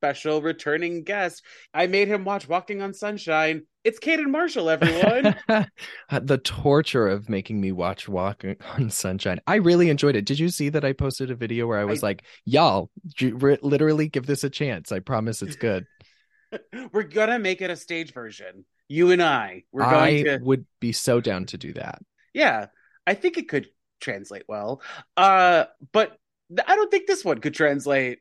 special returning guest. I made him watch Walking on Sunshine. It's Caden Marshall, everyone. the torture of making me watch Walking on Sunshine. I really enjoyed it. Did you see that I posted a video where I was I- like, y'all, literally give this a chance. I promise it's good. We're gonna make it a stage version. You and I. We're I going to would be so down to do that. Yeah. I think it could translate well. Uh but I don't think this one could translate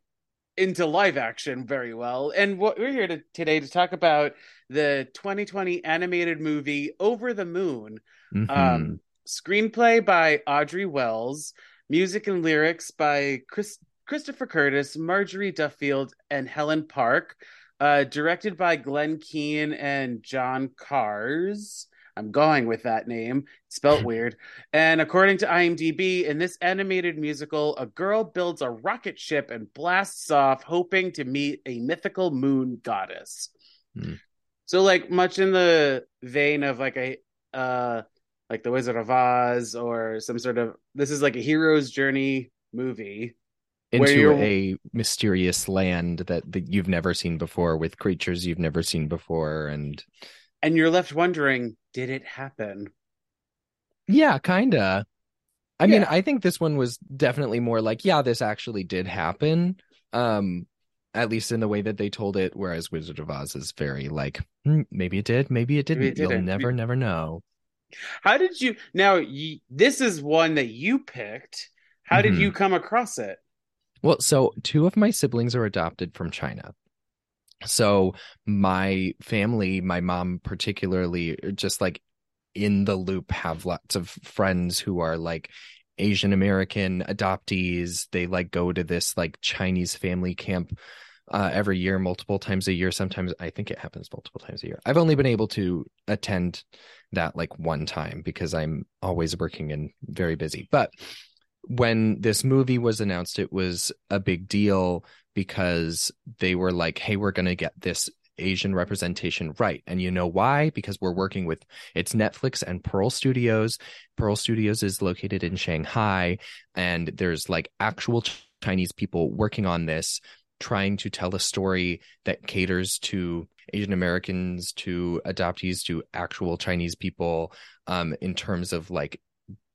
into live action very well. And what we're here to, today to talk about the 2020 animated movie Over the Moon. Mhm. Um, screenplay by Audrey Wells, music and lyrics by Chris, Christopher Curtis, Marjorie Duffield, and Helen Park. Uh, directed by Glenn Keane and John Kahrs. I'm going with that name, spelt weird. And according to IMDb, in this animated musical, a girl builds a rocket ship and blasts off, hoping to meet a mythical moon goddess. Hmm. So, like much in the vein of like a uh like the Wizard of Oz or some sort of this is like a hero's journey movie. Into a mysterious land that, that you've never seen before with creatures you've never seen before. And And you're left wondering, did it happen? yeah, kinda. I mean, I think this one was definitely more like, yeah, this actually did happen. Um, at least in the way that they told it, whereas Wizard of Oz is very like, "Hmm, maybe it did, maybe it didn't. Maybe it You'll never, never know. How did you now y this is one that you picked. How did Mhm. you come across it? Well, so two of my siblings are adopted from China. So my family, my mom particularly, just like in the loop, have lots of friends who are like Asian American adoptees. They like go to this like Chinese family camp uh, every year, multiple times a year. Sometimes I think it happens multiple times a year. I've only been able to attend that like one time because I'm always working and very busy. But when this movie was announced, it was a big deal because they were like, hey, we're going to get this Asian representation right. And you know why? Because we're working with it's Netflix and Pearl Studios. Pearl Studios is located in Shanghai, and there's like actual Chinese people working on this, trying to tell a story that caters to Asian Americans, to adoptees, to actual Chinese people, um, in terms of like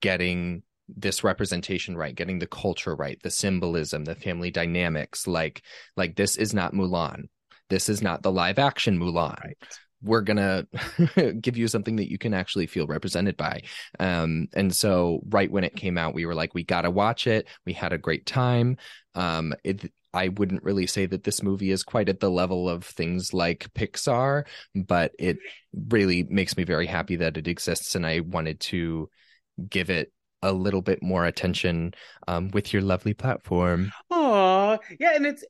getting this representation right getting the culture right the symbolism the family dynamics like like this is not mulan this is not the live action mulan Right. we're gonna give you something that you can actually feel represented by um and so right when it came out we were like we gotta watch it we had a great time um it I wouldn't really say that this movie is quite at the level of things like Pixar, but it really makes me very happy that it exists. And I wanted to give it a little bit more attention um, with your lovely platform. Oh, yeah, and it's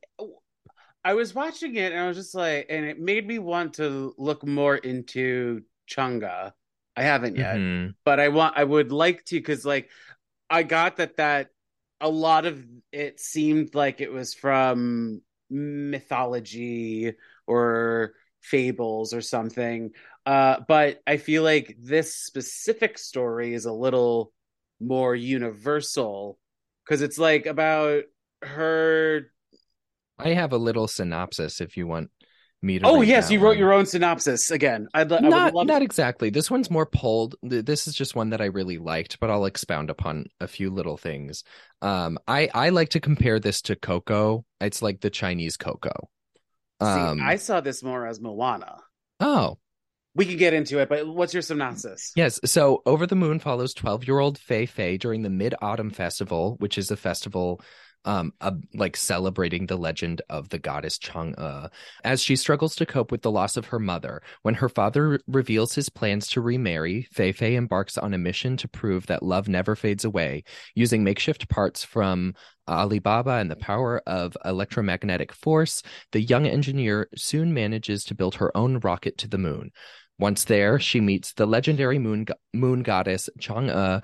I was watching it and I was just like and it made me want to look more into Chang'e. I haven't yet. Mhm. but I want I would like to because like I got that that a lot of it seemed like it was from mythology or fables or something. Uh, but I feel like this specific story is a little more universal because it's like about her. I have a little synopsis if you want me to. Oh yes, you wrote one. your own synopsis again. I'd I would not love not exactly. This one's more pulled. This is just one that I really liked, but I'll expound upon a few little things. Um, I I like to compare this to Coco. It's like the Chinese Coco. See, Um, I saw this more as Moana. oh We can get into it, but what's your synopsis? yes. So Over the Moon follows twelve year old Fei Fei during the Mid Autumn Festival, which is a festival um, uh, like celebrating the legend of the goddess Chang'e as she struggles to cope with the loss of her mother. When her father reveals his plans to remarry, Fei Fei embarks on a mission to prove that love never fades away, using makeshift parts from Alibaba and the power of electromagnetic force. The young engineer soon manages to build her own rocket to the moon. Once there, she meets the legendary moon moon goddess Chang'e,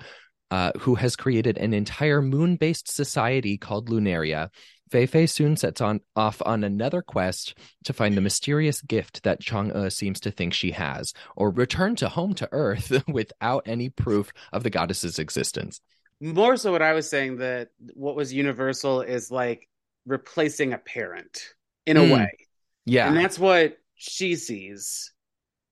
uh, who has created an entire moon based society called Lunaria. Fei Fei soon sets on off on another quest to find the mysterious gift that Chang'e seems to think she has, or return to home to Earth without any proof of the goddess's existence. More so, what I was saying that what was universal is like replacing a parent in a Mm. way, Yeah, and that's what she sees,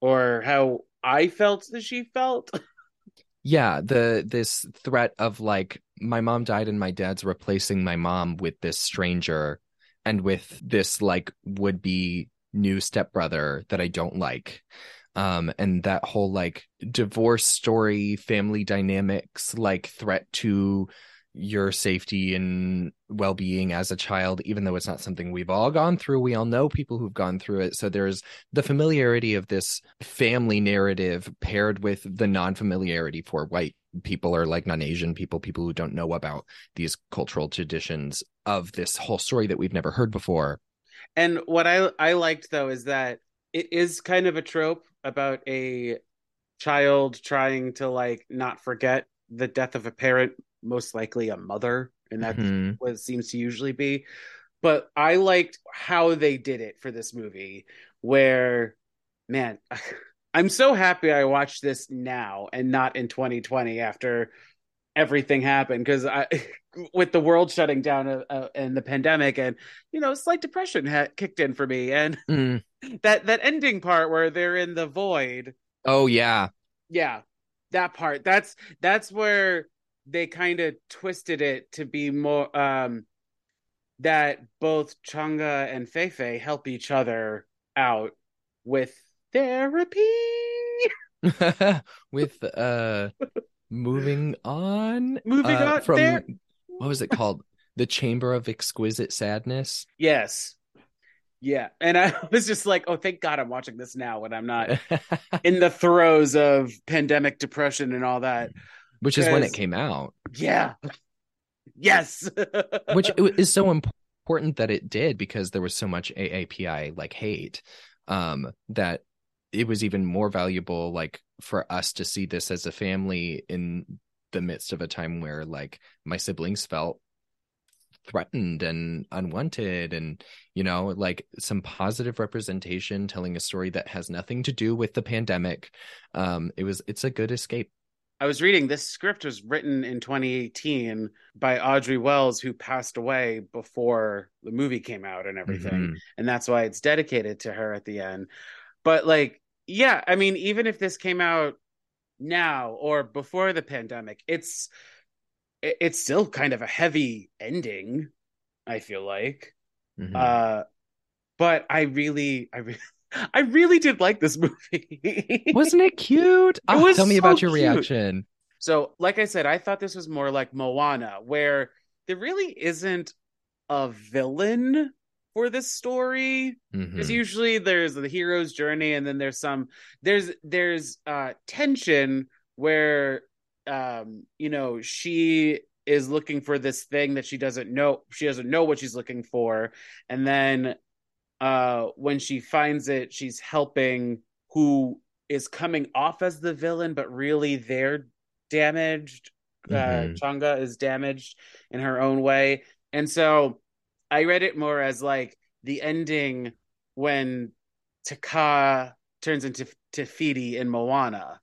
or how I felt that she felt. yeah. The this threat of like my mom died and my dad's replacing my mom with this stranger and with this like would be new stepbrother that I don't like. Um, and that whole like divorce story, family dynamics, like threat to your safety and well-being as a child even though it's not something we've all gone through we all know people who've gone through it. So there's the familiarity of this family narrative paired with the non-familiarity for white people or like non-asian people people who don't know about these cultural traditions of this whole story that we've never heard before. And what I I liked though is that it is kind of a trope about a child trying to like not forget the death of a parent, most likely a mother, and that's Mhm. what it seems to usually be. But I liked how they did it for this movie, where man, I'm so happy I watched this now and not in 2020 after everything happened because I with the world shutting down uh, uh, and the pandemic and you know slight depression had kicked in for me and Mm. that that ending part where they're in the void oh yeah yeah that part that's that's where they kind of twisted it to be more um that both Chang'e and Feifei help each other out with therapy. With uh moving on Moving uh, on, from there- what was it called? The chamber of exquisite sadness? Yes. Yeah and i was just like oh thank god i'm watching this now when i'm not in the throes of pandemic depression and all that which is when it came out. Yeah. Yes. Which is so important that it did because there was so much AAPI like hate um that it was even more valuable like for us to see this as a family in the midst of a time where like my siblings felt threatened and unwanted and you know like some positive representation telling a story that has nothing to do with the pandemic. Um it was it's a good escape I was reading this script was written in 2018 by Audrey Wells, who passed away before the movie came out and everything. Mhm. And that's why it's dedicated to her at the end. But, like, yeah, I mean, even if this came out now or before the pandemic, it's it's still kind of a heavy ending, I feel like. Mhm. Uh but I really I really I really did like this movie. wasn't it cute Ah, was tell me so about your cute. reaction So, like I said, I thought this was more like Moana, where there really isn't a villain for this story. Because Mhm. usually there's the hero's journey, and then there's some there's there's uh tension where um you know she is looking for this thing that she doesn't know she doesn't know what she's looking for and then uh when she finds it she's helping who is coming off as the villain but really they're damaged. Uh Mhm. Chang'e is damaged in her own way. And so i read it more as like the ending when Te Kā turns into Te Fiti in moana.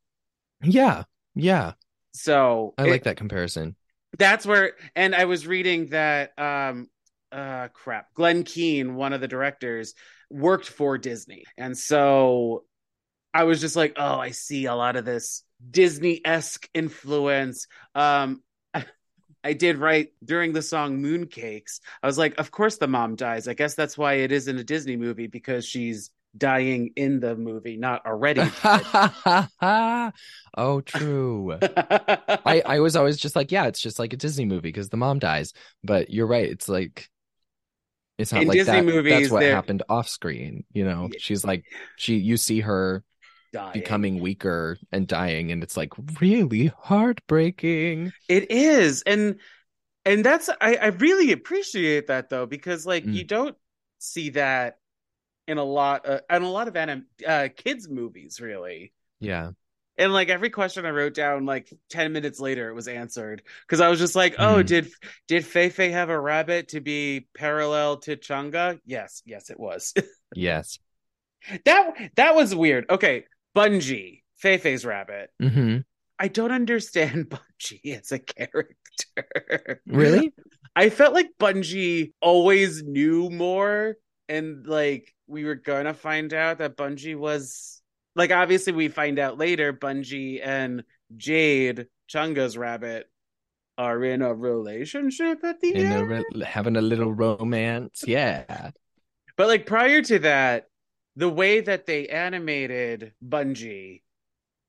Yeah yeah. So i it- like that comparison. That's where and i was reading that um uh crap glenn keane one of the directors worked for disney and so i was just like oh i see a lot of this disney-esque influence um I did write during the song Mooncakes. I was like, of course the mom dies. I guess that's why it isn't a Disney movie because she's dying in the movie, not already. oh, true. I I was always just like, yeah, it's just like a Disney movie because the mom dies. But you're right. It's like it's not In like Disney that. movies, that's what they're- happened off screen. You know, she's like she. You see her Dying. becoming weaker and dying, and it's like really heartbreaking. It is, and and that's I, I really appreciate that though because like Mm. you don't see that in a lot uh, in a lot of anim- uh, kids movies really. Yeah. And like every question I wrote down, like ten minutes later, it was answered because I was just like, "Oh, Mhm. did did Fei Fei have a rabbit to be parallel to Chang'e?" Yes, yes, it was. Yes. that that was weird. Okay, Bungee, Fei Fei's rabbit. hmm I don't understand Bungee as a character. Really? I felt like Bungee always knew more, and like we were gonna find out that Bungee was like obviously we find out later Bungee and Jade, Chang'e's rabbit, are in a relationship at the In a end. re- having a little romance. Yeah. But like prior to that, the way that they animated Bungee,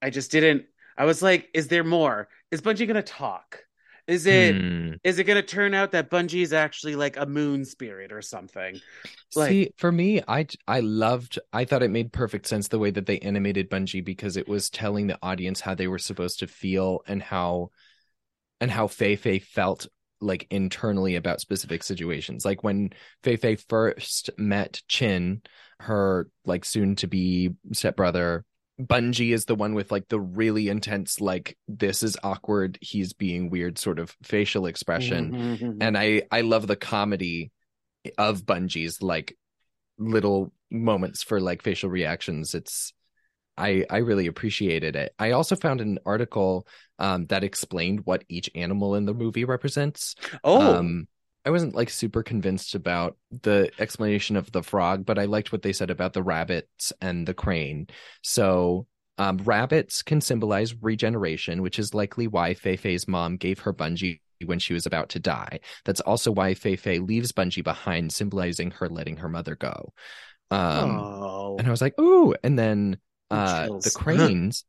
I just didn't. I was like, is there more? Is Bungee gonna talk? Is it? Hmm. Is it gonna turn out that Bungee is actually like a moon spirit or something? Like- See, for me, I I loved. I thought it made perfect sense the way that they animated Bungee because it was telling the audience how they were supposed to feel and how and how Fei Fei felt like internally about specific situations. Like when Fei Fei first met Chin, her like soon to be stepbrother. Bungee is the one with like the really intense, like this is awkward, he's being weird sort of facial expression Mhm. and I I love the comedy of Bungee's like little moments for like facial reactions. It's I I really appreciated it. I also found an article um that explained what each animal in the movie represents. oh, Um I wasn't like super convinced about the explanation of the frog, but I liked what they said about the rabbits and the crane. So um, rabbits can symbolize regeneration, which is likely why Fei Fei's mom gave her Bungee when she was about to die. That's also why Fei Fei leaves Bungee behind, symbolizing her letting her mother go. Um, oh, and I was like, ooh. And then uh, the cranes.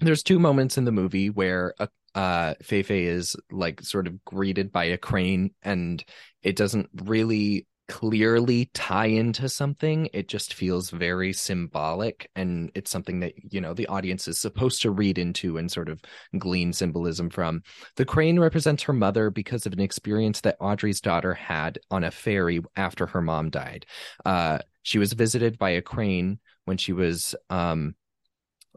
There's two moments in the movie where a uh Fei is like sort of greeted by a crane and it doesn't really clearly tie into something. It just feels very symbolic and it's something that you know the audience is supposed to read into and sort of glean symbolism from. The crane represents her mother because of an experience that Audrey's daughter had on a ferry after her mom died. Uh she was visited by a crane when she was um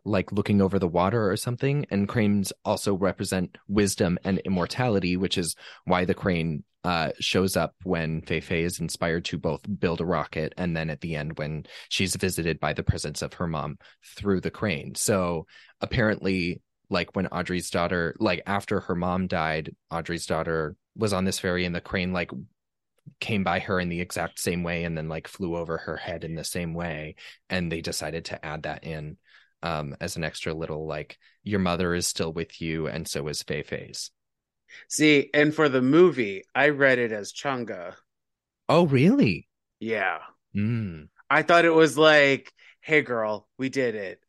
like looking over the water or something. And cranes also represent wisdom and immortality, which is why the crane uh, shows up when Fei Fei is inspired to both build a rocket and then at the end when she's visited by the presence of her mom through the crane. So apparently, like when Audrey's daughter, like after her mom died, Audrey's daughter was on this ferry and the crane like came by her in the exact same way and then like flew over her head in the same way and they decided to add that in um as an extra little like your mother is still with you and so is Fei Fei's. see, and for the movie, I read it as Chang'e. Oh really? Yeah, Mm. I thought it was like, "Hey, girl, we did it.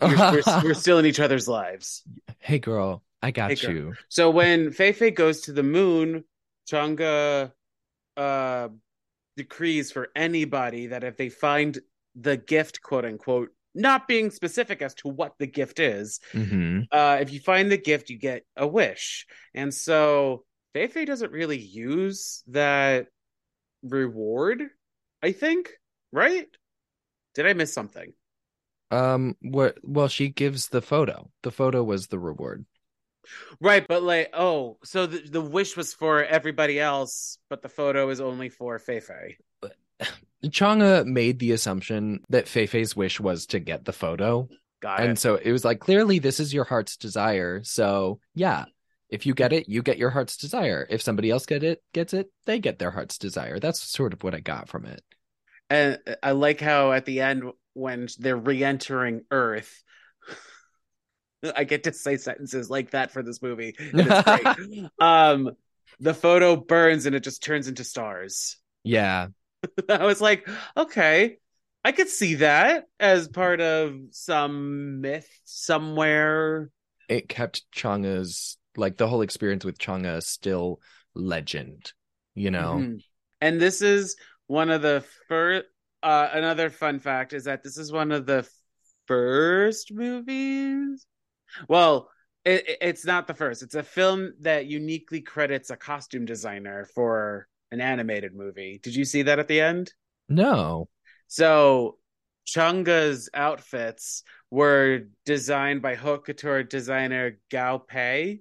We're, we're still in each other's lives." Hey girl, I got Hey, girl. you. So when Fei Fei goes to the moon, Chang'e uh decrees for anybody that if they find the gift, quote unquote, not being specific as to what the gift is, hmm uh, if you find the gift, you get a wish. And so Fei Fei doesn't really use that reward, I think, right? Did I miss something? Um what well she gives the photo. The photo was the reward. Right, but like, oh, so the, the wish was for everybody else, but the photo is only for Fei Fei. Chang'e made the assumption that Fei Fei's wish was to get the photo. Got And it. so it was like, clearly, this is your heart's desire. So, yeah, if you get it, you get your heart's desire. If somebody else get it, gets it, they get their heart's desire. That's sort of what I got from it. And I like how at the end when they're re-entering Earth, I get to say sentences like that for this movie. And it's great. um, the photo burns and it just turns into stars. Yeah. I was like, okay, I could see that as part of some myth somewhere. It kept Chang'e's like the whole experience with Changa still legend, you know. Mhm. And this is one of the first. Uh, another fun fact is that this is one of the first movies. Well, it- it's not the first. It's a film that uniquely credits a costume designer for an animated movie. Did you see that at the end? No. So Chang'e's outfits were designed by haute couture designer Guo Pei.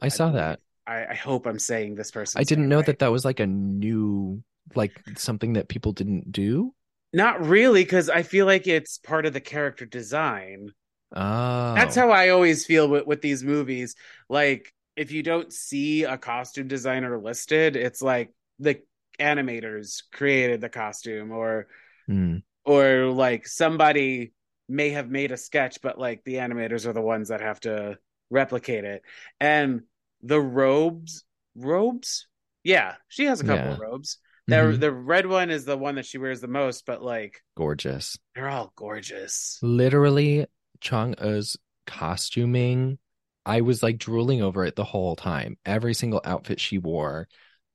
I saw that. I, I hope I'm saying this person. I didn't know that that was like a new like something that people didn't do. Not really, because I feel like it's part of the character design. Oh. That's how I always feel with, with these movies. Like, if you don't see a costume designer listed, it's like the animators created the costume, or Hmm. or like somebody may have made a sketch, but like the animators are the ones that have to replicate it. And the robes, robes, yeah, she has a couple Yeah. of robes. The Mhm. the red one is the one that she wears the most, but like Gorgeous. they're all gorgeous. Literally, Chang'e's costuming, I was like drooling over it the whole time. Every single outfit she wore,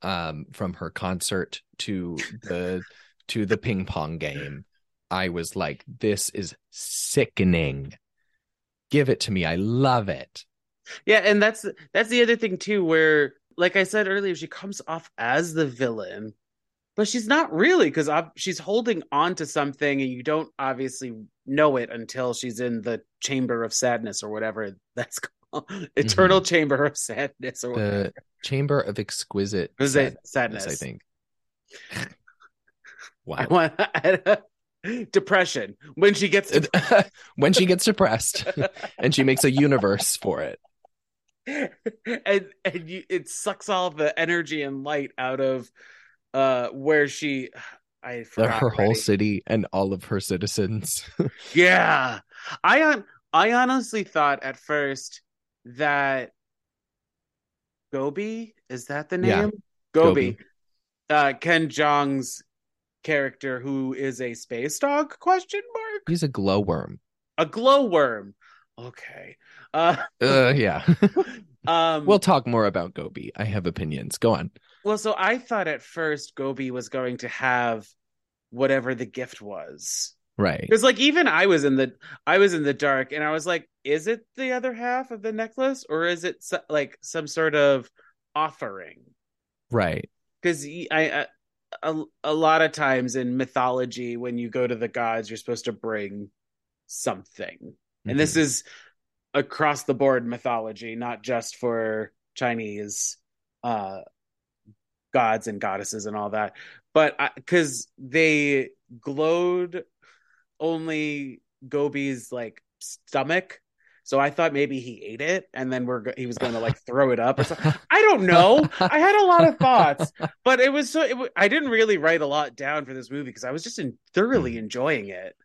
um, from her concert to the to the ping pong game, I was like, this is sickening. Give it to me. I love it. Yeah, and that's that's the other thing too, where like I said earlier, she comes off as the villain, but she's not really because she's holding on to something, and you don't obviously know it until she's in the chamber of sadness or whatever that's eternal chamber of sadness or whatever. The Chamber of Exquisite Sadness, sadness? I think. I Wow. depression when she gets when she gets depressed and she makes a universe for it. and and you, it sucks all the energy and light out of uh where she I forgot her whole city and all of her citizens. Yeah. I on I honestly thought at first that Gobi, is that the Yeah. name? Gobi. Gobi. Uh Ken Jeong's character who is a space dog question mark? He's a glowworm. A glowworm. Okay. Uh Uh, yeah. um we'll talk more about Gobi. I have opinions. Go on. well so I thought at first Gobi was going to have whatever the gift was. Right. Because like even I was in the I was in the dark and I was like, is it the other half of the necklace or is it so, like some sort of offering? Right. Because I, I a, a lot of times in mythology, when you go to the gods, you're supposed to bring something, and this Mhm. is across the board mythology, not just for Chinese uh gods and goddesses and all that, but because they glowed only Gobi's like stomach. So I thought maybe he ate it and then we're go- he was going to like throw it up or something. I don't know. I had a lot of thoughts, but it was so it, w- I didn't really write a lot down for this movie because I was just in, thoroughly enjoying it.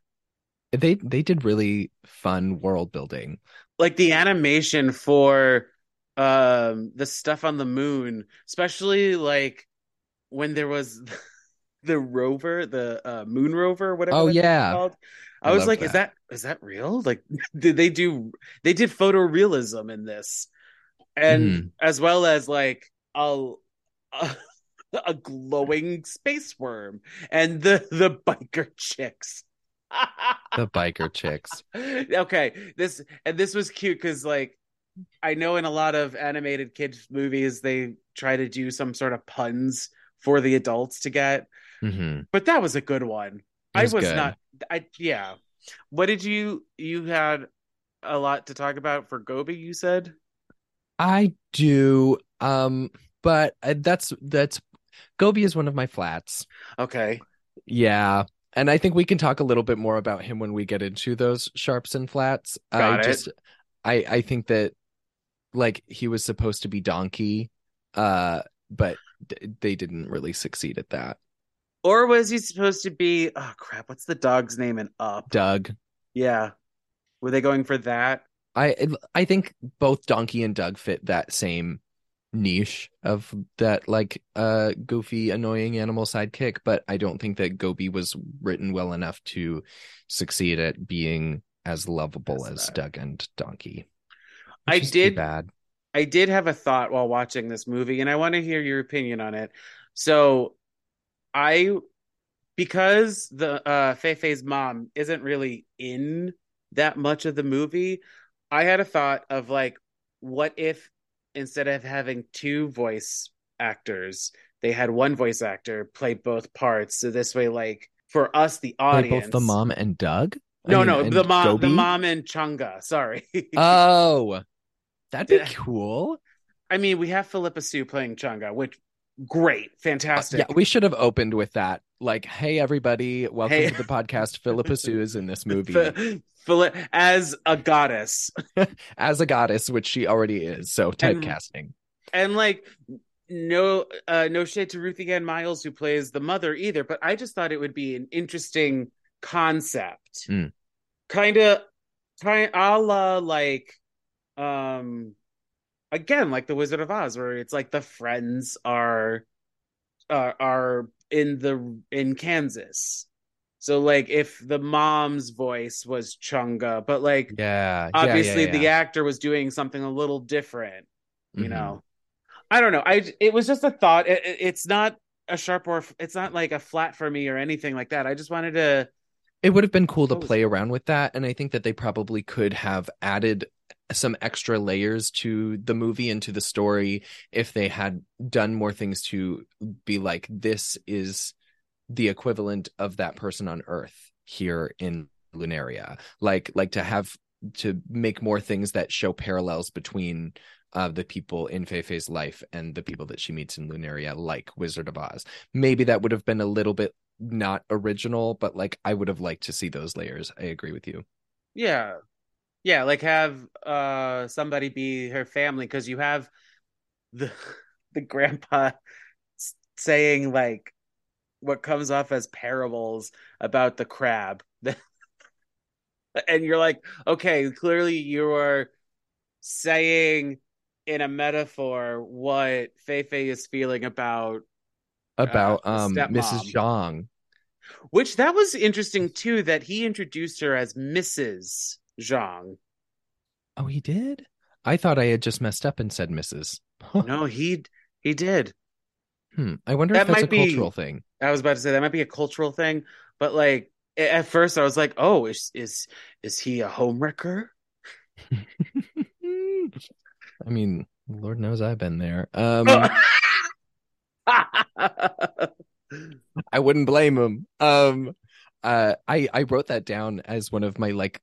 they they did really fun world building. Like the animation for um the stuff on the moon, especially like when there was the rover, the uh, moon rover, whatever. Oh yeah. called. I, I was like, is that. that is that real? Like, did they do? They did photorealism in this, and Mhm. as well as like a, a a glowing space worm and the the biker chicks. The biker chicks. okay, this and this was cute because like I know in a lot of animated kids movies they try to do some sort of puns for the adults to get, hmm but that was a good one. I was was good. not. I yeah. What did you you had a lot to talk about for Gobi? You said I do. Um, but uh, that's that's Gobi is one of my flats. okay. Yeah. And I think we can talk a little bit more about him when we get into those sharps and flats. Got I it. just I I think that like he was supposed to be donkey uh but d- they didn't really succeed at that. Or was he supposed to be? Oh crap! What's the dog's name in Up? Doug. Yeah, were they going for that? I I think both Donkey and Doug fit that same niche of that like uh goofy annoying animal sidekick but i don't think that gobi was written well enough to succeed at being as lovable As as doug and donkey I which is too did- bad I did have a thought while watching this movie, and I want to hear your opinion on it. So, I because the uh Feifei's mom isn't really in that much of the movie, I had a thought of like, what if instead of having two voice actors, they had one voice actor play both parts. So this way, like for us, the audience, both the mom and doug I No, mean, no, the mom, the mom and Chang'e. Sorry. oh that'd be Yeah. cool I mean, we have Phillipa Soo playing Chang'e, which great, fantastic. Uh, yeah we should have opened with that. Like hey everybody welcome Hey. to the podcast. Phillipa Soo is in this movie. Phili- as a goddess, as a goddess which she already is. So And- typecasting. and like no, uh, no shade to Ruthie Ann Miles who plays the mother either, but I just thought it would be an interesting concept, Mm. kind of, kind a la like, um, again like the Wizard of Oz, where it's like the friends are, are are in the in Kansas. So like if the mom's voice was Chang'e, but like yeah yeah, yeah, obviously yeah. the actor was doing something a little different you Mhm. know i don't know i it was just a thought it, it- it's not a sharp or it's not like a flat for me or anything like that i just wanted to It would have been cool to play around with that, and I think that they probably could have added some extra layers to the movie and to the story if they had done more things to be like this is the equivalent of that person on Earth here in Lunaria. Like like to have to make more things that show parallels between uh, the people in Feifei's life and the people that she meets in Lunaria, like Wizard of Oz. Maybe that would have been a little bit not original, but like I would have liked to see those layers. I agree with you. yeah yeah like have uh somebody be her family because you have the the grandpa saying like what comes off as parables about the crab and you're like okay clearly you are saying in a metaphor what Feifei is feeling about About Uh, um stepmom. Mrs. Zhang. which that was interesting too that he introduced her as Mrs. Zhang. Oh, he did? I thought I had just messed up and said Mrs. No, he he did. Hmm. I wonder That if that's might a be- cultural thing. I was about to say that might be a cultural thing, but like at first I was like, "Oh, is is is he a homewrecker?" I mean, Lord knows I've been there. Um I wouldn't blame him. Um, uh, I I wrote that down as one of my like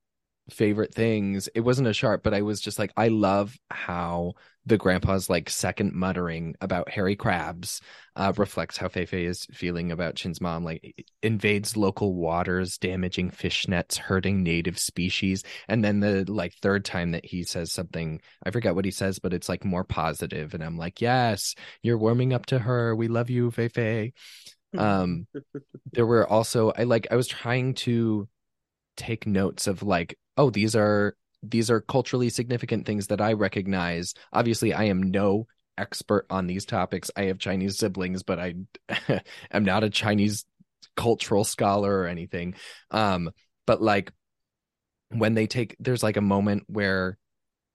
favorite things. It wasn't a sharp, but I was just like, I love how the grandpa's like second muttering about hairy crabs uh, reflects how Feifei is feeling about Chin's mom. Like invades local waters, damaging fish nets, hurting native species, and then the like third time that he says something, I forget what he says, but it's like more positive, and I'm like, yes, you're warming up to her. We love you, Feifei um there were also i like i was trying to take notes of like oh these are these are culturally significant things that i recognize. Obviously i am no expert on these topics. I have chinese siblings but i am not a chinese cultural scholar or anything. Um but like when they take there's like a moment where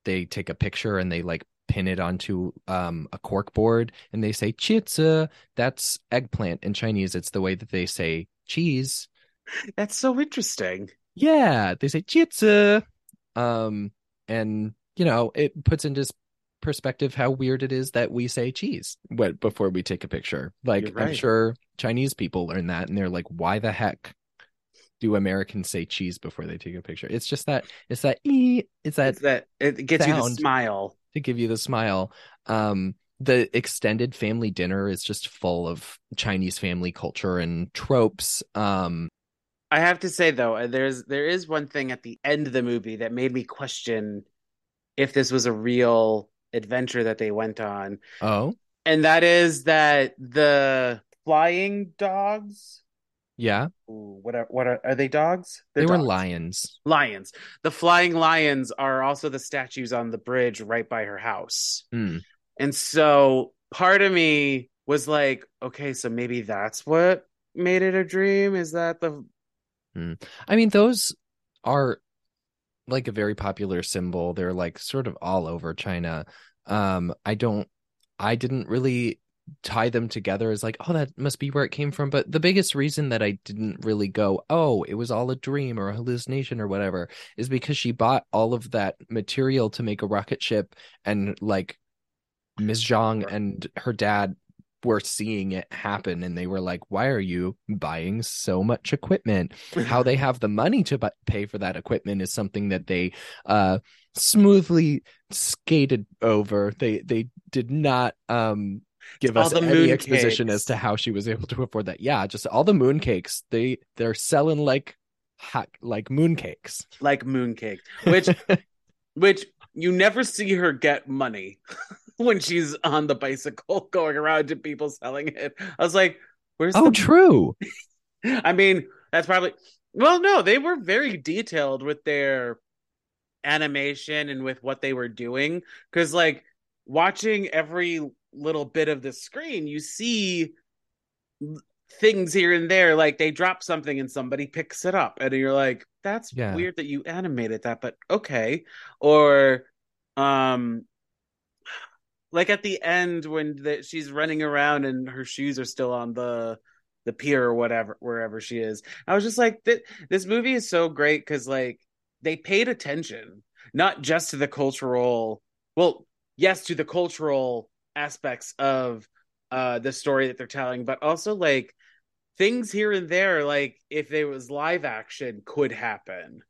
they take a picture and they like pin it onto um a cork board and they say chitsa that's eggplant in chinese. It's the way that they say cheese. That's so interesting. Yeah they say chitsa um and you know it puts into perspective how weird it is that we say cheese what before we take a picture like You're i'm sure chinese people learn that and they're like why the heck do americans say cheese before they take a picture it's just that it's that e it's that It's that it gets you the smile. to give you the smile. Um, the extended family dinner is just full of Chinese family culture and tropes. Um, I have to say though, uh, there's there is one thing at the end of the movie that made me question if this was a real adventure that they went on. oh, And that is that the flying dogs, yeah, Ooh, what are what are are they dogs? they They're were lions. Lions. The flying lions are also the statues on the bridge right by her house. Hmm. And so part of me was like, okay, so maybe that's what made it a dream. Is that the I mean, those are like a very popular symbol. They're like sort of all over China. Um, I don't, I didn't really tie them together as like, oh, that must be where it came from. But the biggest reason that I didn't really go, oh, it was all a dream or a hallucination or whatever, is because she bought all of that material to make a rocket ship and like Ms. Zhang and her dad were seeing it happen and they were like why are you buying so much equipment? How they have the money to bu- pay for that equipment is something that they uh smoothly skated over. They they did not um give all us the any moon exposition cakes. as to how she was able to afford that. Yeah just all the moon cakes they they're selling like hot like moon cakes like mooncake, which which you never see her get money when she's on the bicycle going around to people selling it. I was like, where's oh the true I mean, that's probably well, no, they were very detailed with their animation and with what they were doing. Cause like watching every little bit of the screen, you see things here and there. Like they drop something and somebody picks it up, and you're like, that's Yeah. weird that you animated that, but okay. Or um like at the end when the, she's running around and her shoes are still on the the pier or whatever wherever she is i was just like th- this movie is so great because like they paid attention not just to the cultural well yes to the cultural aspects of uh the story that they're telling but also like things here and there like if it was live action could happen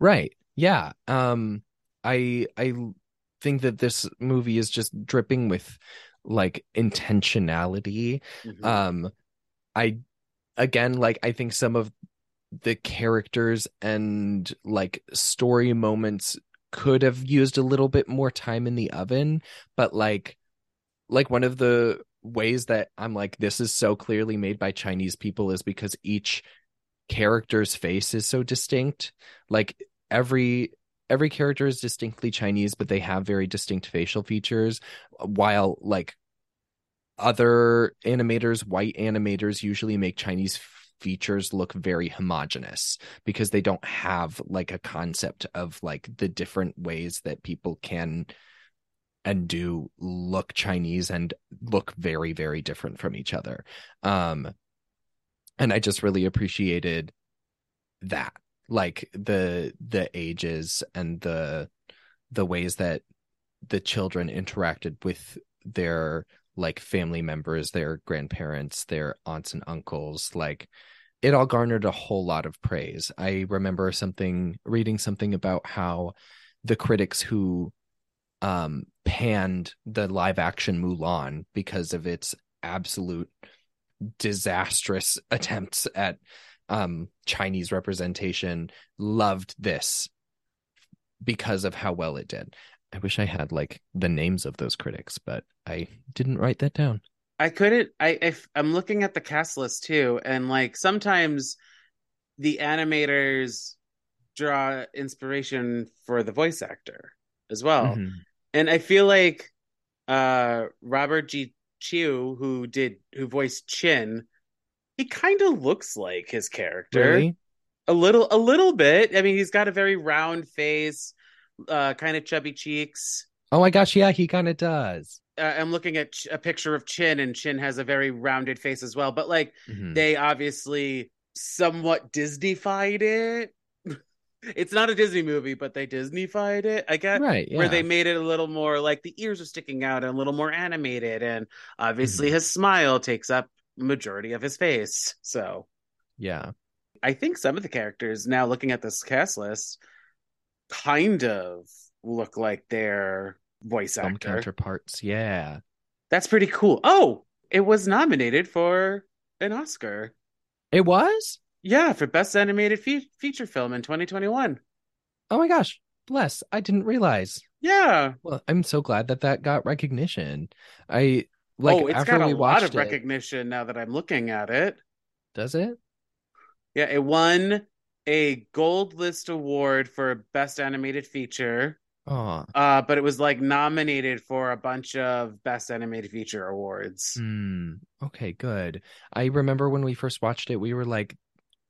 Right. Yeah. Um I I think that this movie is just dripping with like intentionality. Mhm. Um I again like I think some of the characters and like story moments could have used a little bit more time in the oven, but like like one of the ways that I'm like this is so clearly made by Chinese people is because each character's face is so distinct. Like every every character is distinctly Chinese, but they have very distinct facial features. While like other animators, white animators usually make Chinese features look very homogenous because they don't have like a concept of like the different ways that people can and do look Chinese and look very, very different from each other. Um, and I just really appreciated that, like the the ages and the the ways that the children interacted with their like family members, their grandparents, their aunts and uncles, like it all garnered a whole lot of praise. I remember something reading something about how the critics who um panned the live action Mulan because of its absolute disastrous attempts at um Chinese representation loved this because of how well it did. I wish I had like the names of those critics, but I didn't write that down. I couldn't. I if I'm looking at the cast list too, and like sometimes the animators draw inspiration for the voice actor as well, Mhm. and I feel like uh Robert G. Chiu, who did who voiced Chin, he kind of looks like his character Really? a little, a little bit. I mean, he's got a very round face, uh, kind of chubby cheeks. Oh my gosh, yeah, he kind of does. Uh, I'm looking at Ch- a picture of Chin, and Chin has a very rounded face as well. But like, Mhm. they obviously somewhat Disneyfied it. it's not a Disney movie, but they Disneyfied it. I guess right, yeah. where they made it a little more like the ears are sticking out and a little more animated, and obviously Mm-hmm. his smile takes up majority of his face. So yeah. I think some of the characters now looking at this cast list kind of look like their voice Film actor. counterparts, yeah. That's pretty cool. Oh, it was nominated for an Oscar. It was? Yeah, for best animated fe- feature film in 2021. Oh my gosh. Bless. I didn't realize. Yeah. Well, I'm so glad that that got recognition. I like oh, it's after got a lot of it. recognition now that I'm looking at it. Does it? Yeah, it won a Gold List Award for Best Animated Feature. Oh, Uh, but it was like nominated for a bunch of Best Animated Feature awards. hmm. Okay, good. I remember when we first watched it, we were like,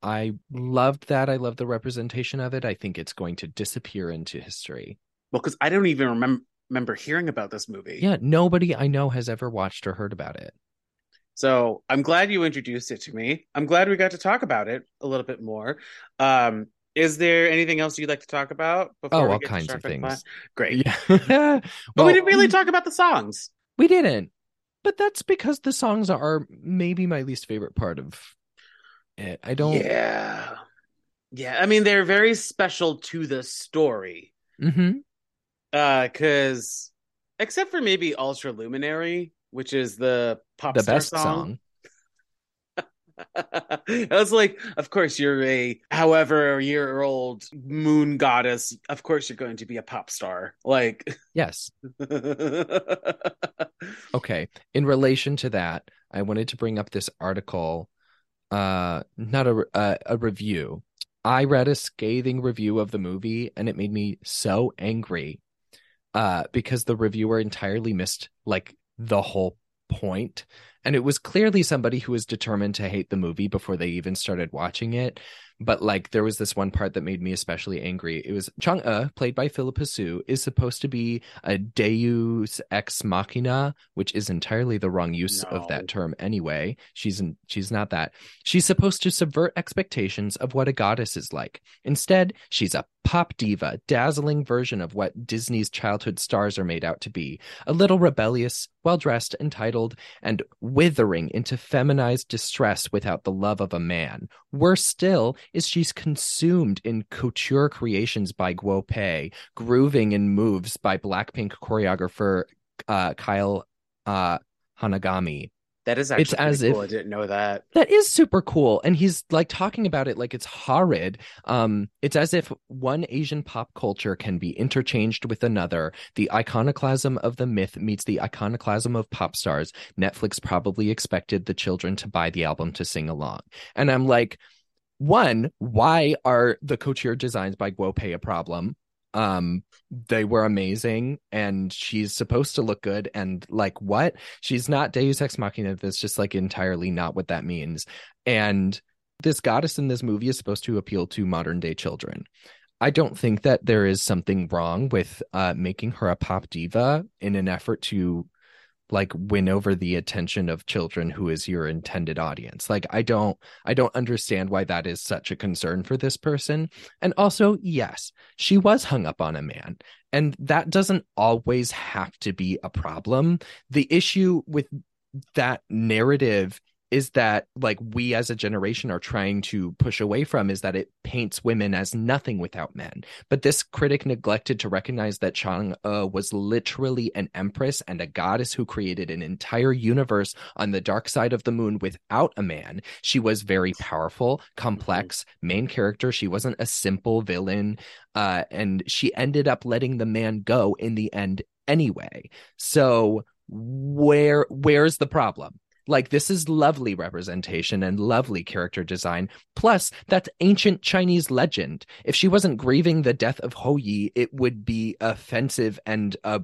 I loved that. I love the representation of it. I think it's going to disappear into history. Well, because I don't even remember remember hearing about this movie. Yeah, nobody I know has ever watched or heard about it. So I'm glad you introduced it to me. I'm glad we got to talk about it a little bit more. Um, is there anything else you'd like to talk about before Oh, we all kinds of things. Great. Yeah. But we didn't really talk about the songs. we didn't. But that's because the songs are maybe my least favorite part of it. I don't. Yeah. Yeah. I mean, they're very special to the story. Mhm. Uh, cause except for maybe Ultraluminary, which is the pop The star best song. I was like, of course you're a however year old moon goddess. Of course you're going to be a pop star. Like Yes. Okay. In relation to that, I wanted to bring up this article, uh, not a a, a review. I read a scathing review of the movie, and it made me so angry, uh, because the reviewer entirely missed like the whole point, and it was clearly somebody who was determined to hate the movie before they even started watching it. But like, there was this one part that made me especially angry. It was Chung E, played by Phillipa Soo, is supposed to be a Deus ex machina, which is entirely the wrong use of that term anyway. She's in, she's not that. She's supposed to subvert expectations of what a goddess is like. Instead, she's a pop diva, dazzling version of what Disney's childhood stars are made out to be. A little rebellious, well dressed, entitled, and withering into feminized distress without the love of a man. Worse still is she's consumed in couture creations by Guo Pei, grooving in moves by Blackpink choreographer uh, Kyle uh, Hanagami. that is actually It's as cool. if- I didn't know that. That is super cool. And he's like talking about it like it's horrid. Um, it's as if one Asian pop culture can be interchanged with another. The iconoclasm of the myth meets the iconoclasm of pop stars. Netflix probably expected the children to buy the album to sing along. And I'm like, one, why are the couture designs by Guo Pei a problem? Um, they were amazing, and she's supposed to look good. And like, what? She's not Deus Ex Machina. That's just like entirely not what that means. And this goddess in this movie is supposed to appeal to modern day children. I don't think that there is something wrong with uh, making her a pop diva in an effort to like win over the attention of children who is your intended audience. Like I don't I don't understand why that is such a concern for this person. And also, yes, she was hung up on a man. And that doesn't always have to be a problem. The issue with that narrative is that like we as a generation are trying to push away from is that it paints women as nothing without men. But this critic neglected to recognize that Chang'e uh, was literally an empress and a goddess who created an entire universe on the dark side of the moon without a man. She was very powerful complex main character. She wasn't a simple villain uh, and she ended up letting the man go in the end anyway. So where where's the problem like this is lovely representation and lovely character design. Plus that's ancient chinese legend. If she wasn't grieving the death of Hou Yi it would be offensive and uh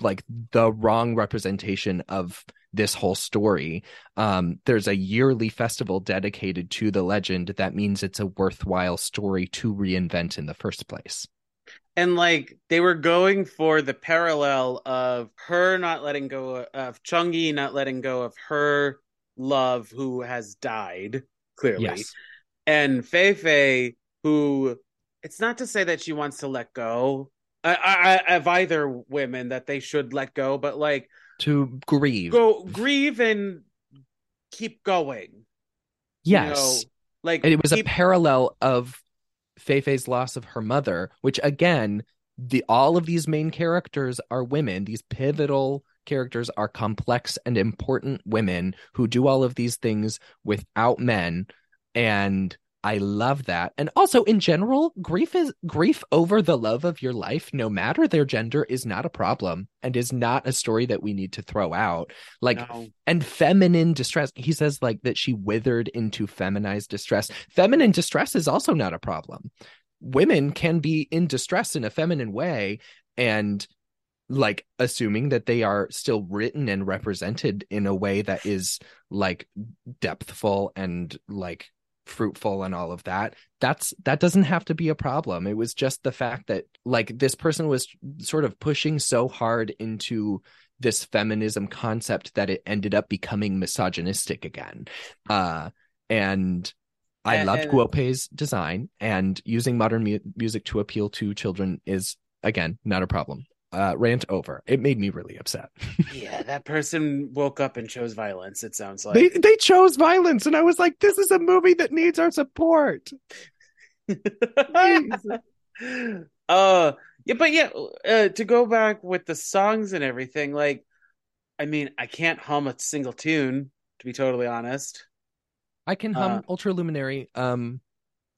like the wrong representation of this whole story. Um there's a yearly festival dedicated to the legend. That means it's a worthwhile story to reinvent in the first place And like they were going for the parallel of her not letting go of Chung Yi not letting go of her love who has died, clearly. yes And Fei Fei, who it's not to say that she wants to let go I, I, of either women that they should let go, but like to grieve go grieve and keep going. you know? yes like And it was keep- a parallel of Fei Fei's loss of her mother, which again, the all of these main characters are women. These pivotal characters are complex and important women who do all of these things without men. And I love that. And also in general, grief is grief over the love of your life, no matter their gender, is not a problem and is not a story that we need to throw out. Like No. and feminine distress. He says like that she withered into feminized distress. Feminine distress is also not a problem. Women can be in distress in a feminine way and like assuming that they are still written and represented in a way that is like depthful and like fruitful and all of that that's that doesn't have to be a problem it was just the fact that like this person was sort of pushing so hard into this feminism concept that it ended up becoming misogynistic again uh and I And- loved and- Guo Pei's design and using modern mu- music to appeal to children is again not a problem. Uh, rant over. It made me really upset. Yeah, that person woke up and chose violence. It sounds like they they chose violence, and I was like, this is a movie that needs our support. uh yeah but yeah uh, to go back with the songs and everything like i mean i can't hum a single tune to be totally honest I can hum Uh, Ultraluminary, um,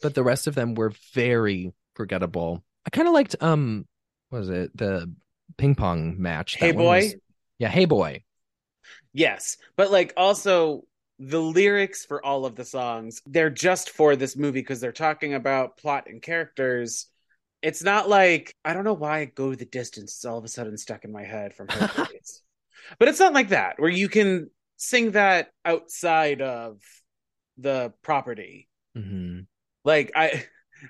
but the rest of them were very forgettable. I kind of liked um, what was it the ping pong match? Hey Boy? was- yeah, hey boy. yes but like also the lyrics for all of the songs they're just for this movie because they're talking about plot and characters it's not like i don't know why I go the distance it's all of a sudden stuck in my head from Hercules. but it's not like that where you can sing that outside of the property hmm like i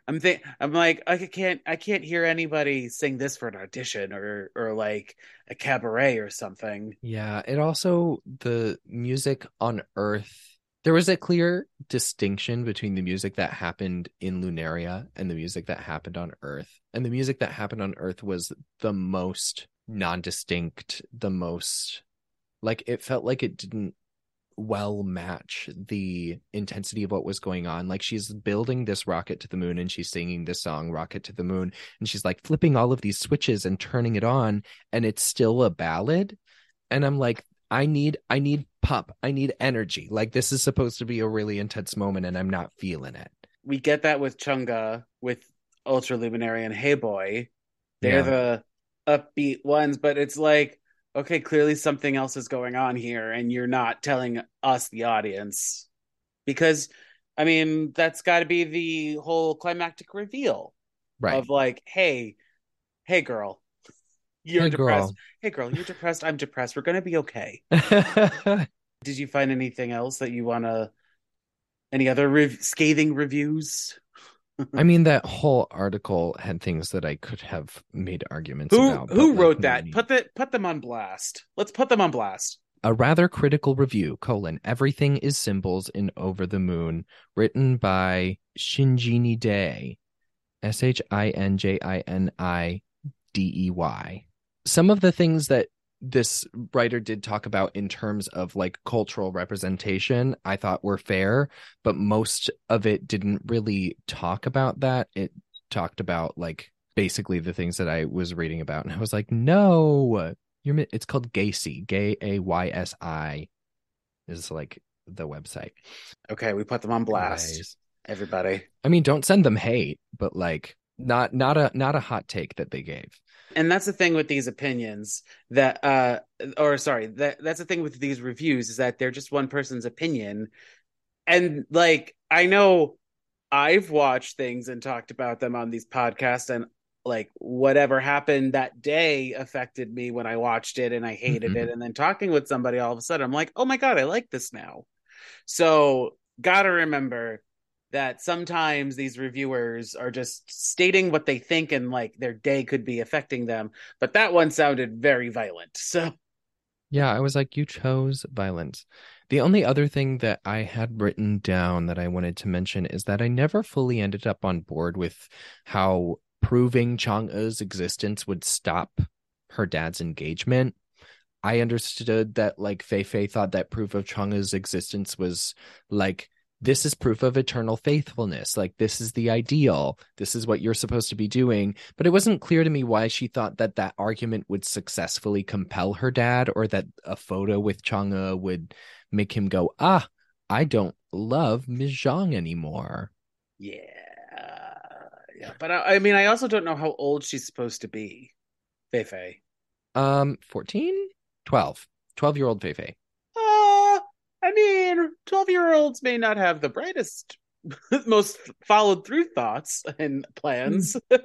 i'm think i'm like i can't i can't hear anybody sing this for an audition or or like a cabaret or something Yeah, it also the music on Earth. There was a clear distinction between the music that happened in Lunaria and the music that happened on Earth. And the music that happened on Earth was the most non-distinct, the most like it felt like it didn't well match the intensity of what was going on. Like she's building this rocket to the moon and she's singing this song, Rocket to the Moon, and she's like flipping all of these switches and turning it on, and it's still a ballad. And I'm like, I need I need pop. I need energy. Like this is supposed to be a really intense moment and I'm not feeling it. we get that with Chang'e with Ultraluminary and hey boy they're Yeah. the upbeat ones but it's like okay clearly something else is going on here and you're not telling us the audience. Because i mean that's got to be the whole climactic reveal Right. of like hey hey girl. You're Hey, depressed. Girl. hey girl you're depressed. I'm depressed. We're gonna be okay. Did you find anything else that you want to any other rev- scathing reviews I mean that whole article had things that I could have made arguments who about. who like, wrote that need. put the put them on blast let's put them on blast a rather critical review colon everything is symbols in over the moon written by Shinjini Dey s-h-i-n-j-i-n-i-d-e-y some of the things that this writer did talk about in terms of like cultural representation i thought were fair but most of it didn't really talk about that it talked about like basically the things that i was reading about and i was like no you're it's called Gaysi, Gay A Y S I is like the website. okay we put them on blast everybody I mean, don't send them hate, but like not not a not a hot take that they gave. And that's the thing with these opinions that uh or sorry that that's the thing with these reviews is that they're just one person's opinion. And like i know i've watched things and talked about them on these podcasts and like whatever happened that day affected me when i watched it and i hated Mhm. it. And then talking with somebody all of a sudden i'm like oh my god i like this now. So gotta remember that sometimes these reviewers are just stating what they think and like their day could be affecting them but that one sounded very violent so Yeah, I was like, you chose violence. The only other thing that I had written down that I wanted to mention is that I never fully ended up on board with how proving Chang'e's existence would stop her dad's engagement. I understood that like Fei Fei thought that proof of Chang'e's existence was like this is proof of eternal faithfulness. Like this is the ideal. This is what you're supposed to be doing. But it wasn't clear to me why she thought that that argument would successfully compel her dad or that a photo with Chang'e would make him go, "Ah, I don't love Ms. Zhong anymore." yeah yeah but I, I mean i also don't know how old she's supposed to be Fei Fei. Um 14? 12. 12-year-old Fei Fei. Uh, I mean, 12 year olds may not have the brightest, most followed through thoughts and plans. Hmm.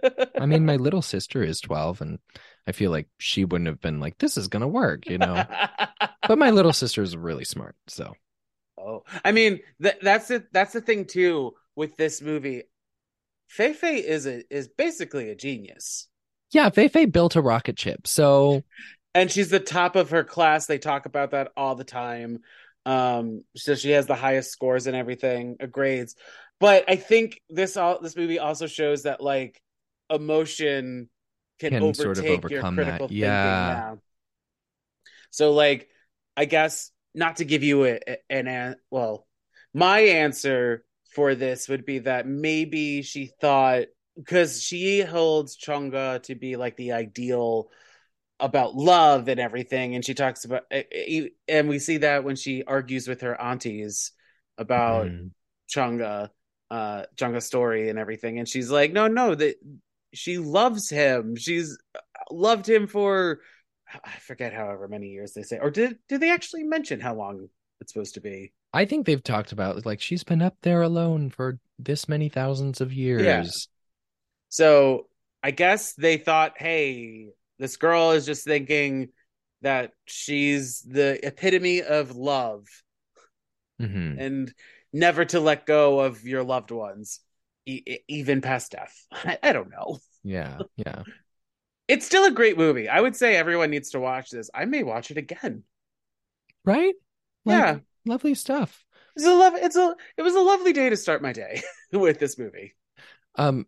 I mean, my little sister is 12 and I feel like she wouldn't have been like, this is gonna work, you know. but my little sister's really smart, so oh, I mean, th- that's the that's the thing too with this movie. Fei Fei is a is basically a genius. Yeah, Fei Fei built a rocket ship, so and she's the top of her class. They talk about that all the time. Um, so she has the highest scores and everything, uh, grades. But I think this all this movie also shows that like emotion can, Can overtake sort of your overcome critical that. thinking. Yeah. Yeah. So like, I guess not to give you a, an an well, my answer for this would be that maybe she thought because she holds Chang'e to be like the ideal about love and everything and she talks about e- e- and we see that when she argues with her aunties about mm, Chang'e uh Chang'e's story and everything and she's like no no that she loves him she's loved him for I forget however many years they say or did did they actually mention how long it's supposed to be I think they've talked about like she's been up there alone for this many thousands of years. yeah. So I guess they thought, hey, this girl is just thinking that she's the epitome of love Mhm. and never to let go of your loved ones, e- even past death. I, I don't know. Yeah, yeah. It's still a great movie. I would say everyone needs to watch this. I may watch it again. Right? Like, yeah, Lovely stuff. it's a love. It's a. It was a lovely day to start my day with this movie. Um,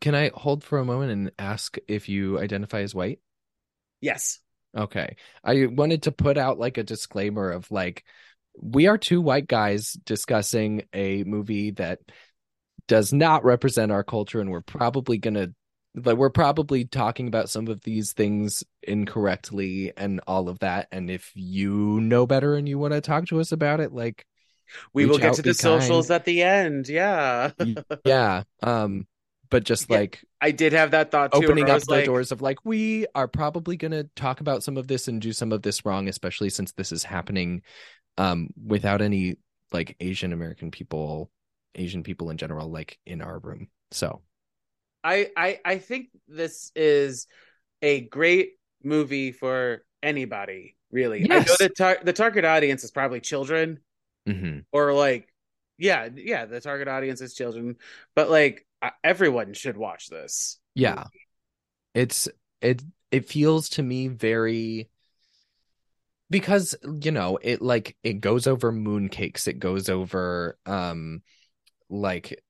can I hold for a moment and ask if you identify as white? Yes. Okay. I wanted to put out like a disclaimer of like we are two white guys discussing a movie that does not represent our culture and we're probably going to like we're probably talking about some of these things incorrectly and all of that and if you know better and you want to talk to us about it like We will get out, to the socials at the end. Yeah. yeah um but just Yeah. like I did have that thought too. opening up the like, doors of like we are probably going to talk about some of this and do some of this wrong especially since this is happening um without any like asian american people asian people in general like in our room so I, I I think this is a great movie for anybody, really. I know the tar- the target audience is probably children mhm. or like yeah, yeah, the target audience is children, but like everyone should watch this. yeah it's it it feels to me very because you know it like it goes over mooncakes it goes over um like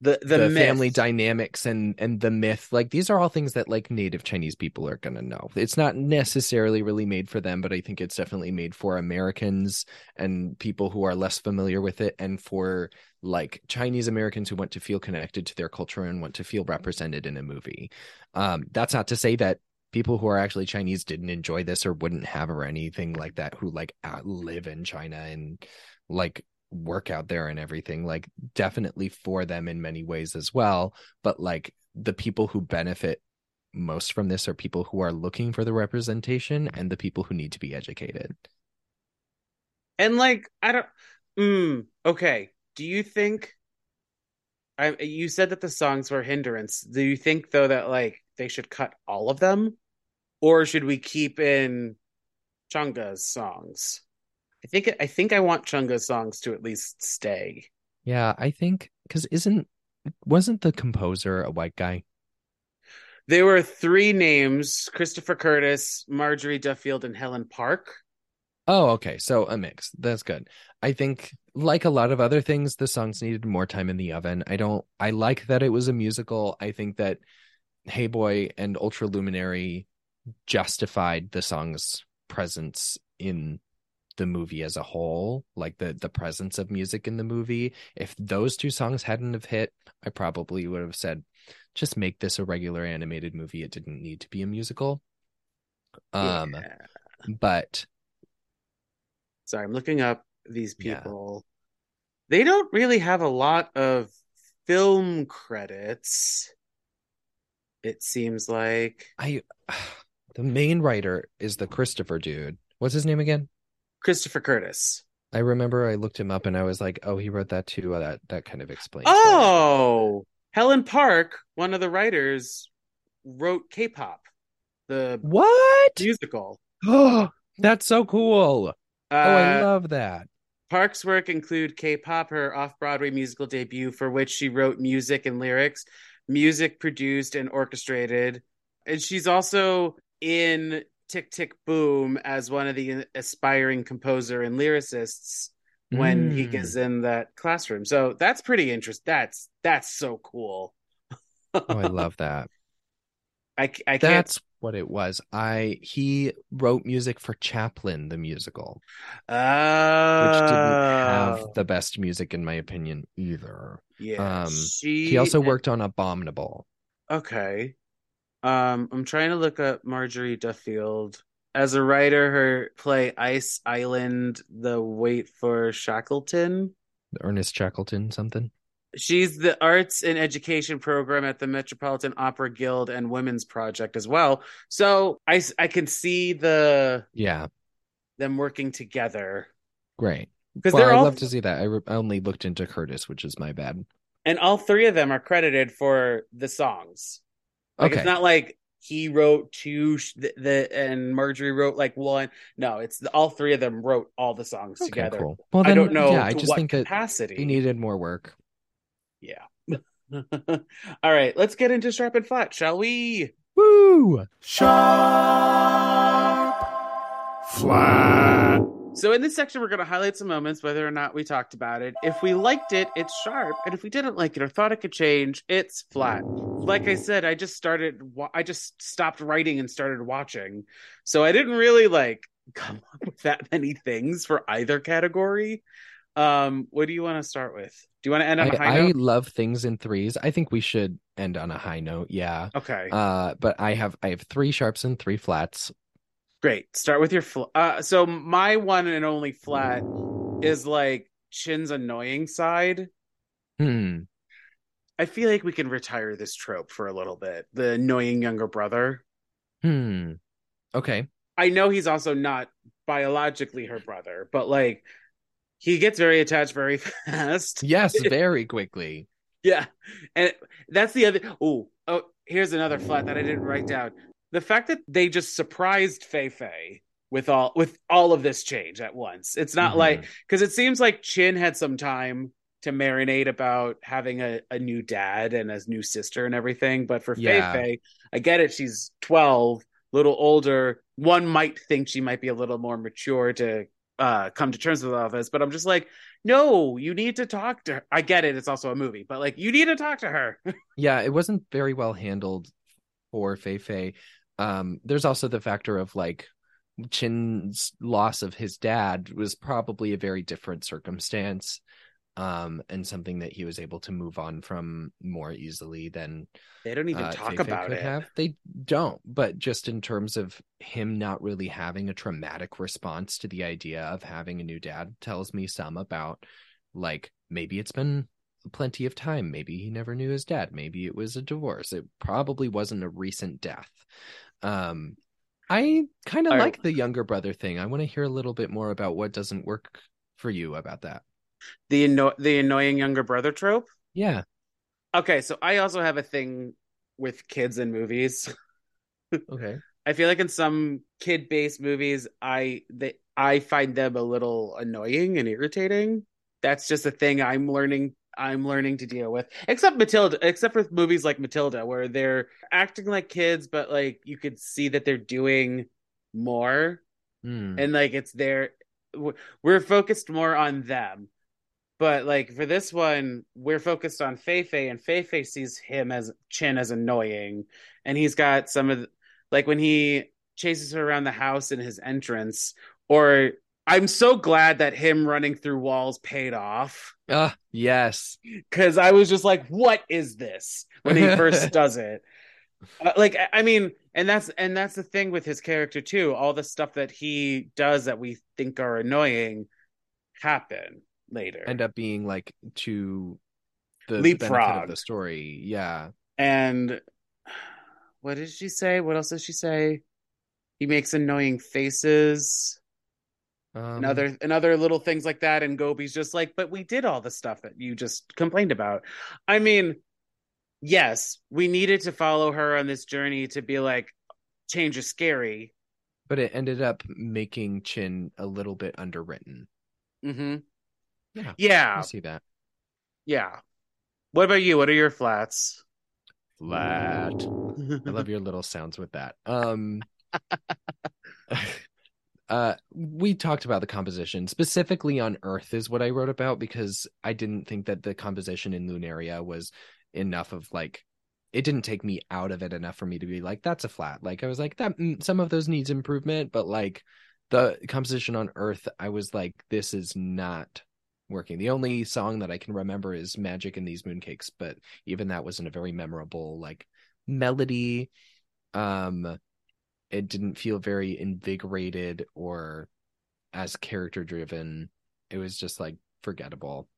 The the, the, family dynamics and and the myth like these are all things that like native chinese people are going to know. It's not necessarily really made for them but i think it's definitely made for americans and people who are less familiar with it and for like chinese americans who want to feel connected to their culture and want to feel represented in a movie. Um that's not to say that people who are actually chinese didn't enjoy this or wouldn't have or anything like that who like live in china and like work out there and everything like definitely for them in many ways as well but like the people who benefit most from this are people who are looking for the representation and the people who need to be educated And like I don't mm, okay. Do you think I you said that the songs were hindrance. Do you think though that like they should cut all of them? Or should we keep in Chang'e's songs? I think I think I want Chang'e's songs to at least stay. yeah i think because isn't wasn't the composer a white guy There were three names: Christopher Curtis, Marjorie Duffield, and Helen Park. Oh, okay. So a mix. That's good. I think like a lot of other things, the songs needed more time in the oven. I don't I like that it was a musical. I think that Hey Boy and Ultraluminary justified the song's presence in the movie as a whole, like the the presence of music in the movie. If those two songs hadn't have hit, I probably would have said just make this a regular animated movie. It didn't need to be a musical. Um Yeah. but Sorry, I'm looking up these Yeah. people. They don't really have a lot of film credits. It seems like I the main writer is the Christopher dude. What's his name again? Christopher Curtis. I remember I looked him up and I was like, oh, he wrote that too. Uh, That that kind of explains. Oh, Helen Park, one of the writers, wrote K-pop. the What? musical. Oh, that's so cool. Uh, Oh, I love that. Park's work include K-pop, her off-Broadway musical debut, for which she wrote music and lyrics, music produced and orchestrated, and she's also in Tick Tick Boom as one of the aspiring composer and lyricists when he Mm. gets in that classroom. So that's pretty interesting. That's that's so cool. Oh, I love that. I, I can't. That's what it was. I he wrote music for Chaplin the musical, Oh, which didn't have the best music in my opinion either. yeah. um, she He also worked on Abominable. Okay. Um, I'm trying to look up Marjorie Duffield. As a writer, her play Ice Island, The Wait for Shackleton. Ernest Shackleton something. She's the arts and education program at the Metropolitan Opera Guild and Women's Project as well. So I, I can see the Yeah, them working together great. because Well, they're I'd all love to see that. I, re- I only looked into Curtis, which is my bad. and all three of them are credited for the songs. Like Okay. it's not like he wrote two sh- the, the and Marjorie wrote like one. No, it's the, all three of them wrote all the songs Okay, together. cool. Well, I don't know Yeah, I just what think capacity. he needed more work. Yeah. all right, let's get into sharp and flat, shall we? Woo! Sharp, flat. So in this section, we're going to highlight some moments, whether or not we talked about it. If we liked it, it's sharp, and if we didn't like it or thought it could change, it's flat. Like I said, I just started. I just stopped writing and started watching, so I didn't really like come up with that many things for either category. Um, what do you want to start with? Do you want to end on I, a high I note? love things in threes. I think we should end on a high note. Yeah. Okay, Uh, but I have I have three sharps and three flats. Great. Start with your fl- uh. So my one and only flat is like Chin's annoying side. Hmm. I feel like we can retire this trope for a little bit. The annoying younger brother. Hmm. Okay. I know he's also not biologically her brother, but like he gets very attached very fast. Yes, very quickly. Yeah. And that's the other oh, oh, here's another flat that I didn't write down. The fact that they just surprised Fei Fei with all with all of this change at once. It's not Mhm. like because it seems like Chin had some time to marinate about having a, a new dad and a new sister and everything. But for Yeah. Fei Fei, I get it. She's 12, little older. One might think she might be a little more mature to uh, come to terms with all of this. But I'm just like, no, you need to talk to her. I get it. It's also a movie, but like, you need to talk to her. Yeah, it wasn't very well handled for Fei Fei. Um, there's also the factor of like Chin's loss of his dad was probably a very different circumstance. Um, and something that he was able to move on from more easily than they don't even uh, talk Fei-Fei about it. Have. They don't, but just in terms of him not really having a traumatic response to the idea of having a new dad tells me some about like maybe it's been plenty of time. Maybe he never knew his dad. Maybe it was a divorce. It probably wasn't a recent death. Um, I kind of like the younger brother thing. I want to hear a little bit more about what doesn't work for you about that. The anno- the annoying younger brother trope. Yeah. Okay, so I also have a thing with kids in movies. Okay. I feel like in some kid-based movies, I they I find them a little annoying and irritating. That's just a thing I'm learning I'm learning to deal with. Except Matilda, except for movies like Matilda, where they're acting like kids, but like you could see that they're doing more, Hmm. and like it's their we're focused more on them. But like for this one, we're focused on Fei Fei, and Fei Fei sees him as Chin as annoying, and he's got some of the, like when he chases her around the house in his entrance, or I'm so glad that him running through walls paid off Ah, yes. because I was just like, "What is this?" when he first does it. Uh, like, I- mean, and that's and that's the thing with his character too. All the stuff that he does that we think are annoying happen later. end up being like to the benefit Leapfrog. of the story. Yeah. And what did she say? What else does she say? He makes annoying faces Um, and other and other little things like that. And Gobi's just like, but we did all the stuff that you just complained about. I mean, yes, we needed to follow her on this journey to be like, change is scary. But it ended up making Chin a little bit underwritten. Mm-hmm. Yeah. Yeah. I see that. Yeah. What about you? What are your flats? Flat. I love your little sounds with that. Um uh we talked about the composition. Specifically on earth is what i wrote about because i didn't think that the composition in lunaria was enough of like it didn't take me out of it enough for me to be like that's a flat. Like i was like that mm, some of those needs improvement but like the composition on earth i was like this is not working. The only song that i can remember is magic in these mooncakes but even that wasn't a very memorable like melody. Um it didn't feel very invigorated or as character driven. It was just like forgettable.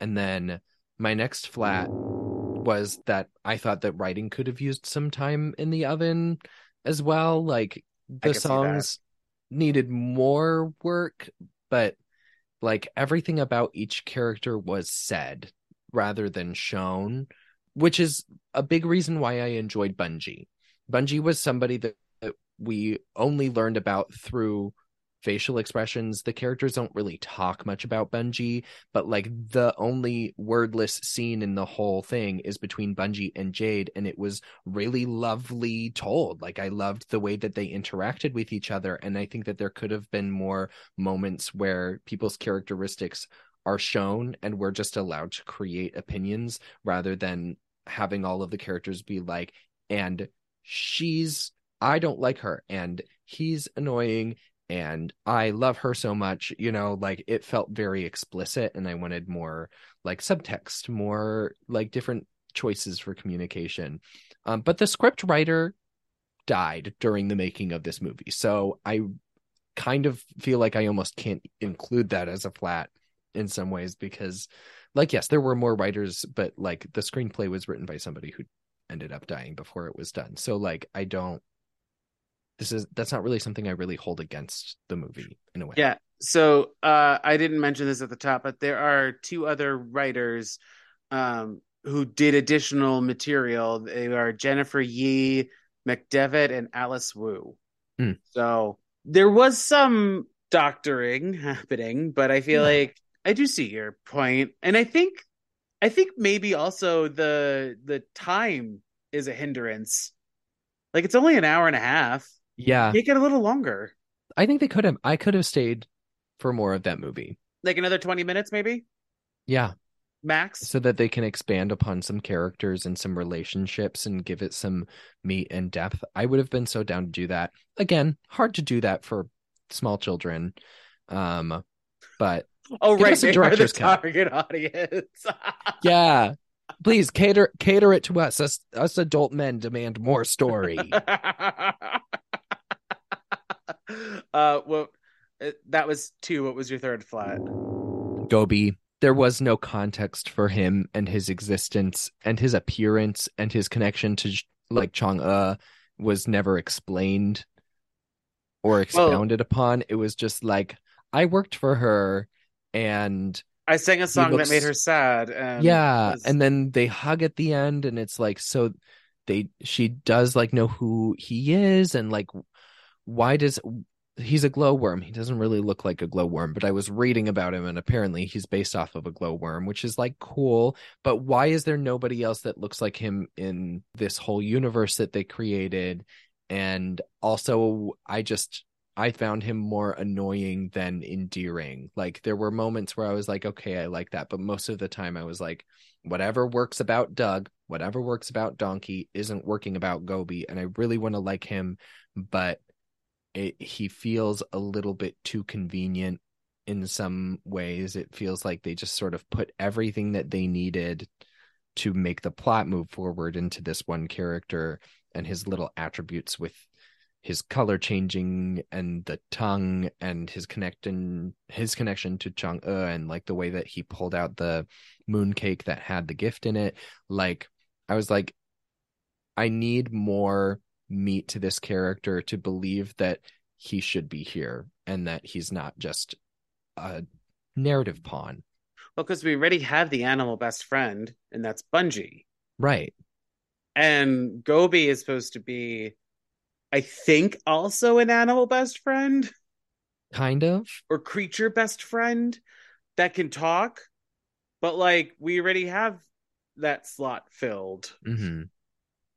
And then my next flat was that I thought that writing could have used some time in the oven as well. Like the songs needed more work, but like everything about each character was said rather than shown, which is a big reason why I enjoyed Bungee. Bungee was somebody that we only learned about through facial expressions. The characters don't really talk much about Bungee, but like the only wordless scene in the whole thing is between Bungee and Jade, and it was really lovely told. Like I loved the way that they interacted with each other, and I think that there could have been more moments where people's characteristics are shown and we're just allowed to create opinions rather than having all of the characters be like, and she's I don't like her and he's annoying and I love her so much, you know, like it felt very explicit and I wanted more like subtext, more like different choices for communication. Um, but the script writer died during the making of this movie. So I kind of feel like I almost can't include that as a flat in some ways because like yes, there were more writers, but like the screenplay was written by somebody who ended up dying before it was done. So like I don't this is that's not really something I really hold against the movie in a way. Yeah. So uh, I didn't mention this at the top, but there are two other writers um, who did additional material. They are Jennifer Yee McDevitt and Alice Wu. Mm. So there was some doctoring happening, but I feel yeah. like I do see your point, and I think I think maybe also the the time is a hindrance. Like it's only an hour and a half. Yeah. Make it a little longer. I think they could have I could have stayed for more of that movie. Like another 20 minutes maybe? Yeah. Max. So that they can expand upon some characters and some relationships and give it some meat and depth. I would have been so down to do that. Again, hard to do that for small children. Um but Oh right, they are the target audience. yeah, please cater cater it to us. Us, us adult men demand more story. uh, well, uh, that was two. What was your third flat? Gobi. There was no context for him and his existence and his appearance and his connection to like Chang'e was never explained or expounded well, upon. It was just like I worked for her and I sang a song looks, that made her sad. And yeah, was... and then they hug at the end, and it's like so they she does like know who he is, and like why does he's a glowworm. He doesn't really look like a glowworm, but I was reading about him and apparently he's based off of a glowworm, which is like cool. But why is there nobody else that looks like him in this whole universe that they created? And also, I just I found him more annoying than endearing. Like there were moments where I was like, okay, I like that, but most of the time I was like, whatever works about Doug, whatever works about Donkey isn't working about Gobi, and I really want to like him, but it, he feels a little bit too convenient in some ways. It feels like they just sort of put everything that they needed to make the plot move forward into this one character and his little attributes with his color changing and the tongue and his connection his connection to Chang'e and like the way that he pulled out the moon cake that had the gift in it like I was like I need more meat to this character to believe that he should be here and that he's not just a narrative pawn. Well, because we already have the animal best friend, and that's Bungee. Right. And Gobi is supposed to be I think also an animal best friend Kind of. or creature best friend that can talk, but like we already have that slot filled. hmm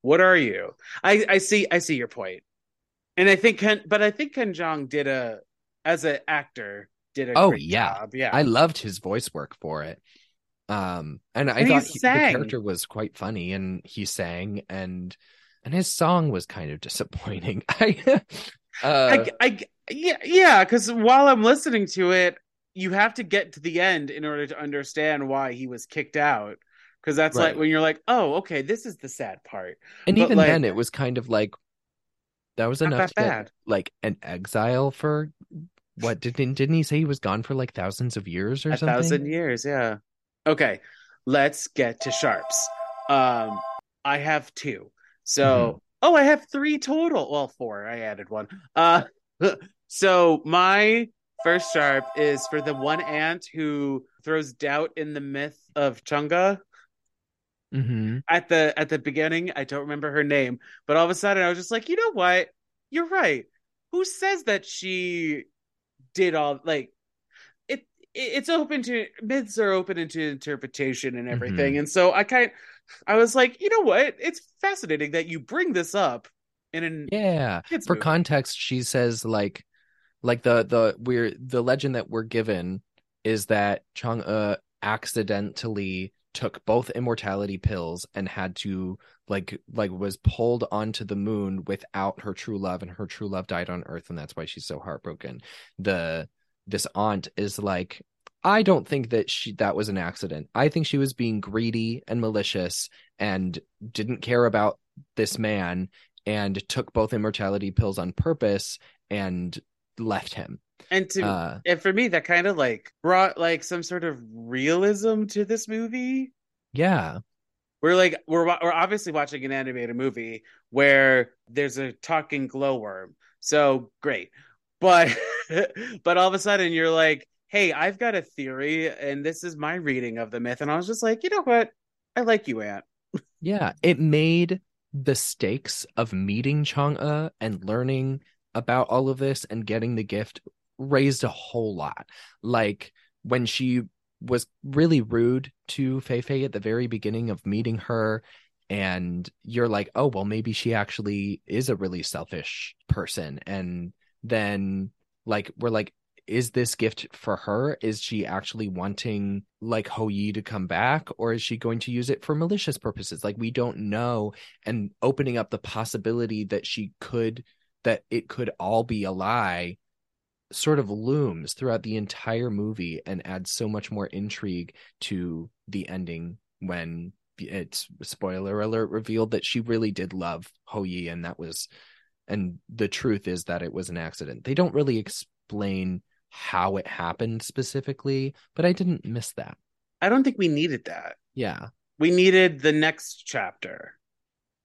What are you? I I see I see your point, and I think Ken, but I think Ken Jeong did a as an actor did a Oh, great yeah. job. Yeah, I loved his voice work for it. Um, and I And he thought he- the character was quite funny, and he sang, and and his song was kind of disappointing. I, uh, I, I yeah yeah because while I'm listening to it, you have to get to the end in order to understand why he was kicked out. Because that's like when you're like, oh, okay, this is the sad part. and but, even like- then, it was kind of like that was enough that to bad. get like an exile for what didn't didn't he say he was gone for like thousands of years or a something? thousand years yeah okay let's get to sharps um i have two so Mm-hmm. oh i have three total. Well four. I added one. Uh so my first sharp is for the one ant who throws doubt in the myth of Chang'e. Hmm at the at the beginning i don't remember her name but all of a sudden i was just like you know what? You're right. Who says that she did all like it it- it's open to myths are open into interpretation and everything. And so i kind i was like you know what it's fascinating that you bring this up in an Yeah. For movie. context, she says like like the the we're the legend that we're given is that Chang'e accidentally took both immortality pills and had to like like was pulled onto the moon without her true love and her true love died on earth and that's why she's so heartbroken. The this aunt is like I don't think that she that was an accident. I think she was being greedy and malicious and didn't care about this man and took both immortality pills on purpose and left him. and to Uh, and for me that kind of like brought like some sort of realism to this movie yeah, We're like we're we're obviously watching an animated movie where there's a talking glowworm. So great. But but all of a sudden you're like, "Hey, I've got a theory and this is my reading of the myth." And I was just like, "You know what? I like you, Aunt." yeah. It made the stakes of meeting Chang'e and learning about all of this and getting the gift raised a whole lot. Like when she was really rude to Fei Fei at the very beginning of meeting her, and you're like, oh, well, maybe she actually is a really selfish person. And then, like, we're like, is this gift for her? Is she actually wanting like Hou Yi to come back, or is she going to use it for malicious purposes? Like, we don't know. And opening up the possibility that she could, that it could all be a lie sort of looms throughout the entire movie and adds so much more intrigue to the ending when it's spoiler alert revealed that she really did love Hou Yi and that was and the truth is that it was an accident. They don't really explain how it happened specifically, but I didn't miss that. I don't think we needed that. Yeah. We needed the next chapter,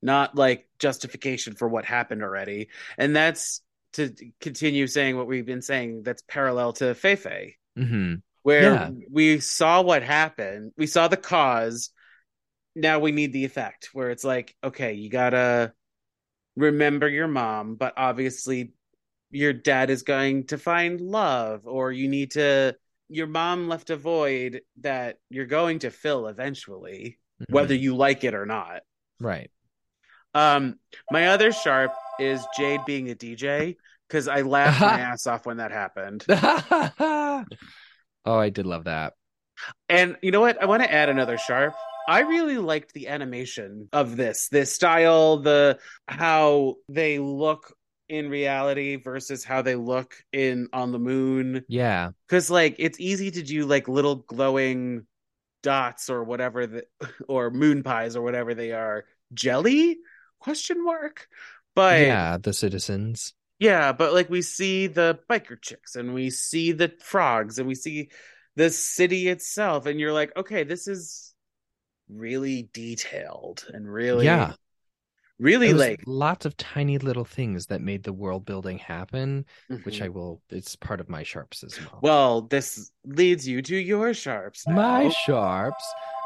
not like justification for what happened already. And that's to continue saying what we've been saying that's parallel to Fei Fei. hmm where Yeah. we saw what happened, we saw the cause. Now we need the effect, where it's like, okay, you gotta remember your mom, but obviously your dad is going to find love, or you need to. Your mom left a void that you're going to fill eventually, whether you like it or not. right. Um, my other sharp is Jade being a DJ because I laughed my ass off when that happened. oh, I did love that. And you know what? I want to add another sharp. I really liked the animation of this, this style, the how they look in reality versus how they look in on the moon. Yeah. Because like it's easy to do like little glowing dots or whatever the or moon pies or whatever they are. Jelly? Question mark. But yeah, the citizens. yeah, but like we see the biker chicks and we see the frogs and we see the city itself, and you're like, okay, this is really detailed and really, Yeah. Really like, lots of tiny little things that made the world building happen, which Mhm. I will it's part of my sharps as well. well, this leads you to your sharps. now. my sharps.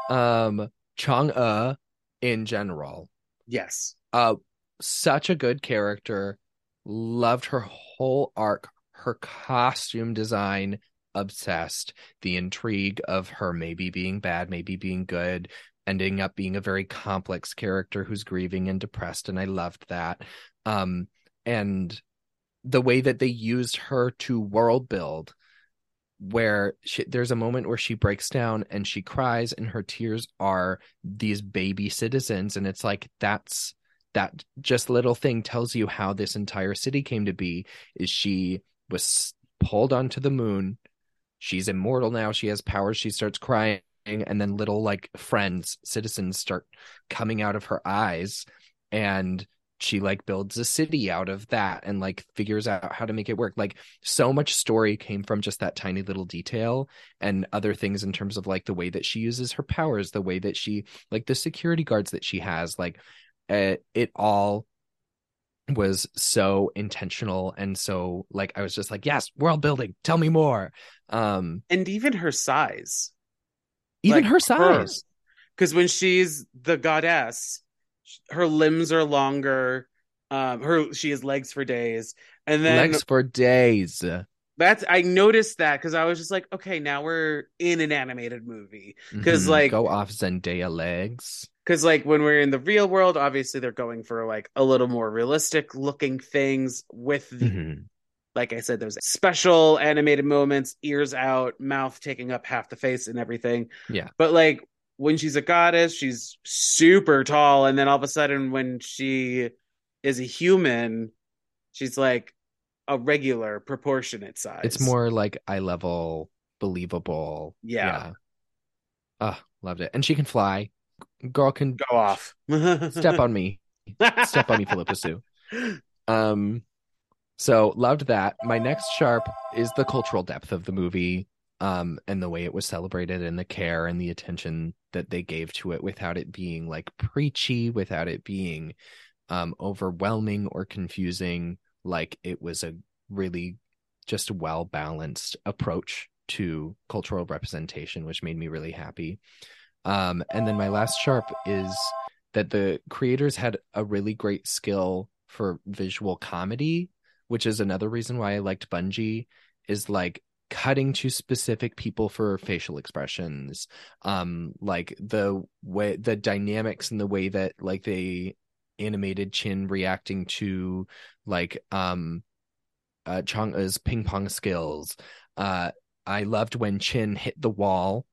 Um Chang'e in general. yes, Uh such a good character, loved her whole arc, her costume design, obsessed. The intrigue of her maybe being bad, maybe being good, ending up being a very complex character who's grieving and depressed, and I loved that. Um, and the way that they used her to world build where she, there's a moment where she breaks down and she cries and her tears are these baby citizens and it's like that's that just little thing tells you how this entire city came to be is she was pulled onto the moon. She's immortal now. She has powers. She starts crying and then little like friends citizens start coming out of her eyes and she like builds a city out of that and like figures out how to make it work. Like so much story came from just that tiny little detail and other things in terms of like the way that she uses her powers the way that she like the security guards that she has like uh, it all was so intentional and so like i was just like yes world building tell me more. Um and even her size even like her size because when she's the goddess her limbs are longer. Um, her she has legs for days, and then legs for days. That's I noticed that because I was just like, okay, now we're in an animated movie because mm-hmm. like go off Zendaya legs. Because like when we're in the real world, obviously they're going for like a little more realistic looking things with the. Mm-hmm. Like I said, there's special animated moments, ears out, mouth taking up half the face and everything. Yeah. But like when she's a goddess, she's super tall, and then all of a sudden, when she is a human, she's like a regular proportionate size. It's more like eye level, believable. Yeah. yeah. Oh, loved it. And she can fly. Girl can go off. step on me. step on me, Phillipa Soo. Um so loved that. My next sharp is the cultural depth of the movie um, and the way it was celebrated and the care and the attention that they gave to it without it being like preachy, without it being um, overwhelming or confusing. Like it was a really just well balanced approach to cultural representation, which made me really happy. Um, and then my last sharp is that the creators had a really great skill for visual comedy, which is another reason why I liked Bungee. Is like cutting to specific people for facial expressions um like the way the dynamics and the way that like they animated chin reacting to like um uh Chang'e's ping pong skills uh i loved when chin hit the wall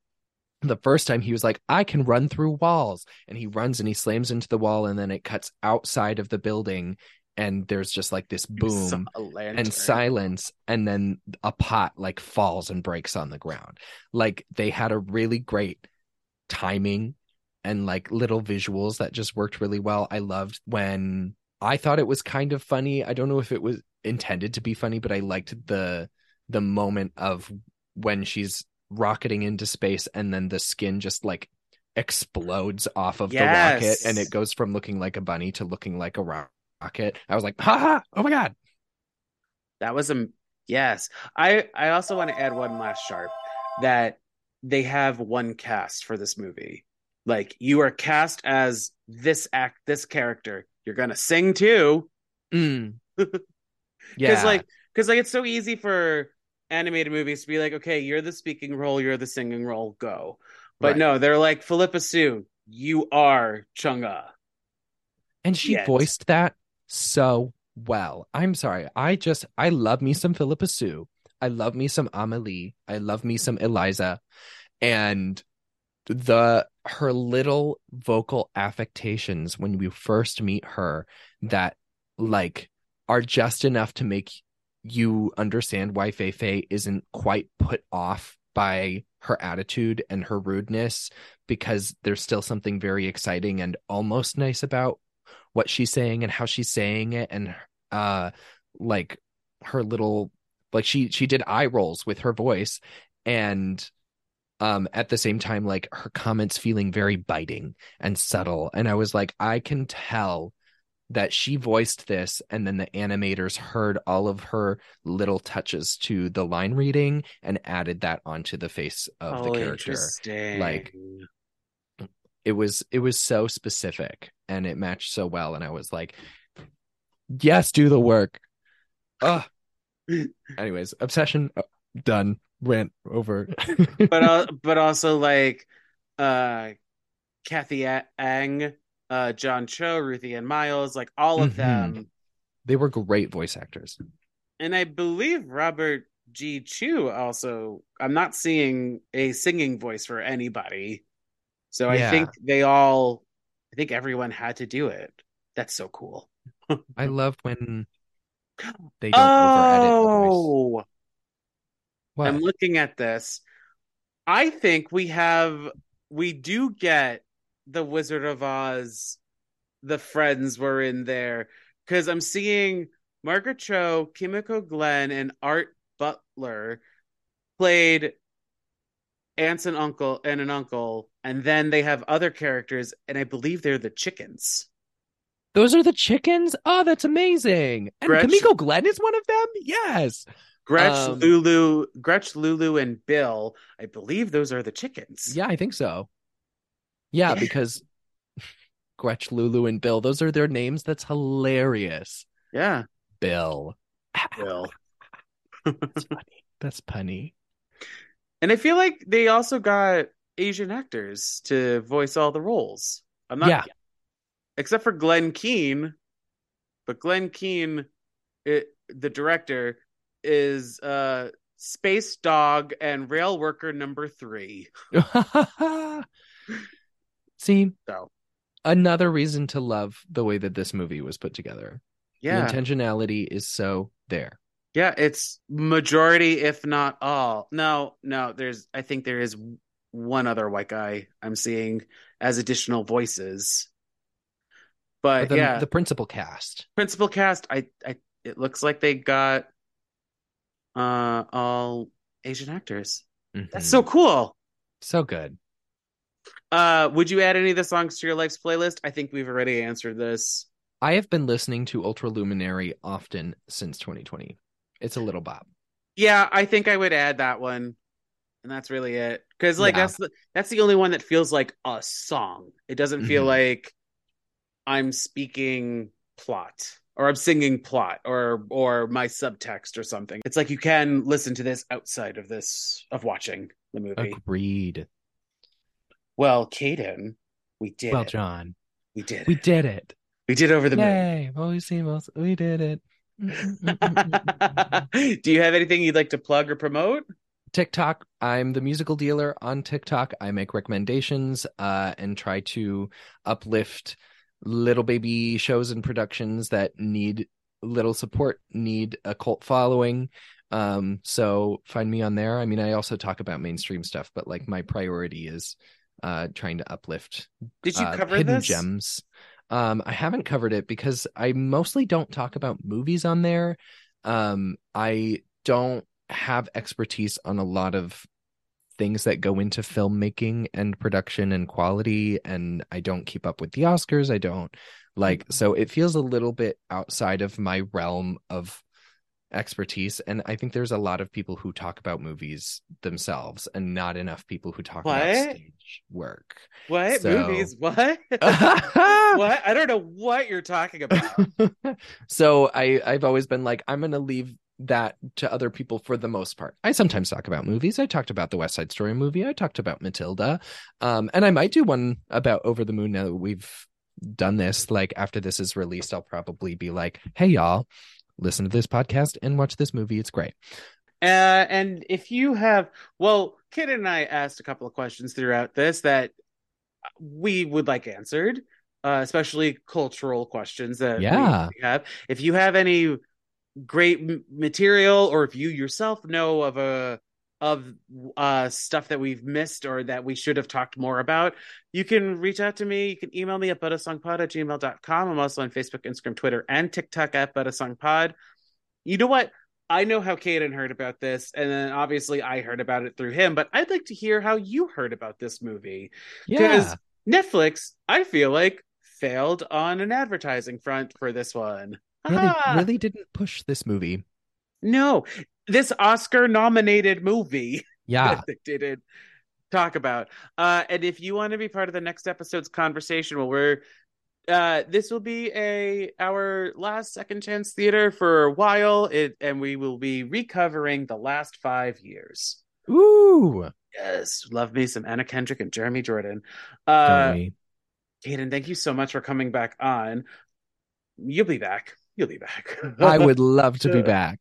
the first time he was like i can run through walls and he runs and he slams into the wall and then it cuts outside of the building and there's just like this boom and silence and then a pot like falls and breaks on the ground. Like they had a really great timing and like little visuals that just worked really well. I loved when i thought it was kind of funny. I don't know if it was intended to be funny but i liked the the moment of when she's rocketing into space and then the skin just like explodes off of yes. the rocket and it goes from looking like a bunny to looking like a rock I was like, ha ha! Oh my god, that was a yes. I I also want to add one last sharp that they have one cast for this movie. Like you are cast as this act, this character. You're gonna sing too. Mm. yeah, because like because like it's so easy for animated movies to be like, okay, you're the speaking role, you're the singing role, go. But right. no, they're like Phillipa Soo, you are Chang'e. And she voiced that so well. I'm sorry. I just I love me some Phillipa Soo. I love me some Amelie. I love me some Eliza. And the her little vocal affectations when we first meet her that like are just enough to make you understand why Fei Fei isn't quite put off by her attitude and her rudeness because there's still something very exciting and almost nice about what she's saying and how she's saying it and uh like her little like she she did eye rolls with her voice and um at the same time like her comments feeling very biting and subtle. And i was like i can tell that she voiced this and then the animators heard all of her little touches to the line reading and added that onto the face of oh, the character. Like it was it was so specific and it matched so well and i was like yes do the work Ugh. Anyways, obsession uh, done. Went over. but uh, but also like uh Cathy Ang, uh John Cho, Ruthie Ann Miles, like all of Mhm. them. they were great voice actors. And I believe Robert G. Chiu also I'm not seeing a singing voice for anybody. So I think they all I think everyone had to do it. That's so cool. I love when they don't over edit the voice. Oh, What? I'm looking at this. I think we have we do get the Wizard of Oz. The friends were in there because I'm seeing Margaret Cho, Kimiko Glenn, and Artt Butler played aunts and uncle and an uncle, and then they have other characters, and I believe they're the chickens. Those are the chickens? Oh, that's amazing. And Gretch- Kimiko Glenn is one of them? Yes. Gretch, Um, Lulu, Gretch, Lulu, and Bill. I believe those are the chickens. Yeah, I think so. Yeah, because Gretch, Lulu, and Bill, those are their names. That's hilarious. Yeah, Bill. Bill. That's funny. That's punny. And I feel like they also got Asian actors to voice all the roles. I'm not, Yeah. except for Glenn Keane, but Glenn Keane, it, the director, is uh, Space Dog and Rail Worker number three. See, So another reason to love the way that this movie was put together. yeah, The intentionality is so there. Yeah, it's majority, if not all. No, no, there's. I think there is one other white guy I'm seeing as additional voices. But, But the, yeah, the principal cast. principal cast i i it looks like they got uh all asian actors that's Mhm. so cool so good. uh would you add any of the songs to your life's playlist i think we've already answered this I have been listening to Ultraluminary often since 2020. It's a little bop. yeah i think i would add that one and that's really it because like Yeah. that's the that's the only one that feels like a song it doesn't feel Mhm. like i'm speaking plot or i'm singing plot or or my subtext or something it's like you can listen to this outside of this of watching the movie Agreed. Well, Caden, we did Well, it. Jon, We did we it. did it. We did over the moon. Yay. Well, we see most. We did it. Do you have anything you'd like to plug or promote? TikTok. I'm the musical dealer on TikTok. I make recommendations uh, and try to uplift little baby shows and productions that need little support, need a cult following. Um, so find me on there. I mean, I also talk about mainstream stuff, but like my priority is uh, trying to uplift Did you uh, cover hidden this? gems. Um, I haven't covered it because I mostly don't talk about movies on there. Um, I don't have expertise on a lot of things that go into filmmaking and production and quality, and I don't keep up with the Oscars. I don't like, so it feels a little bit outside of my realm of expertise and i think there's a lot of people who talk about movies themselves and not enough people who talk about stage work What So- movies? What? what? I don't know what you're talking about. so I I've always been like I'm going to leave that to other people for the most part. I sometimes talk about movies. I talked about the West Side Story movie. I talked about Matilda. Um and I might do one about Over the Moon now that we've done this like after this is released I'll probably be like, "Hey y'all, listen to this podcast and watch this movie. It's great." Uh, and if you have, well, Kid and I asked a couple of questions throughout this that we would like answered, uh, especially cultural questions that Yeah. we have. If you have any great material, or if you yourself know of a of uh stuff that we've missed or that we should have talked more about, you can reach out to me. You can email me at butasongpod at gmail.com. I'm also on Facebook, Instagram, Twitter, and TikTok at butasongpod. You know what? I know how Caden heard about this, and then obviously I heard about it through him, but I'd like to hear how you heard about this movie. Yeah. Netflix, I feel like, failed on an advertising front for this one. Yeah, really didn't push this movie. No, this Oscar nominated movie Yeah. that they didn't talk about. Uh, and if you want to be part of the next episode's conversation, well, we're uh, this will be a our last second chance theater for a while. It and we will be recovering the last five years. Ooh. Yes, love me some Anna Kendrick and Jeremy Jordan. Uh? Caden, thank you so much for coming back on. You'll be back. You'll be back. I would love to be back.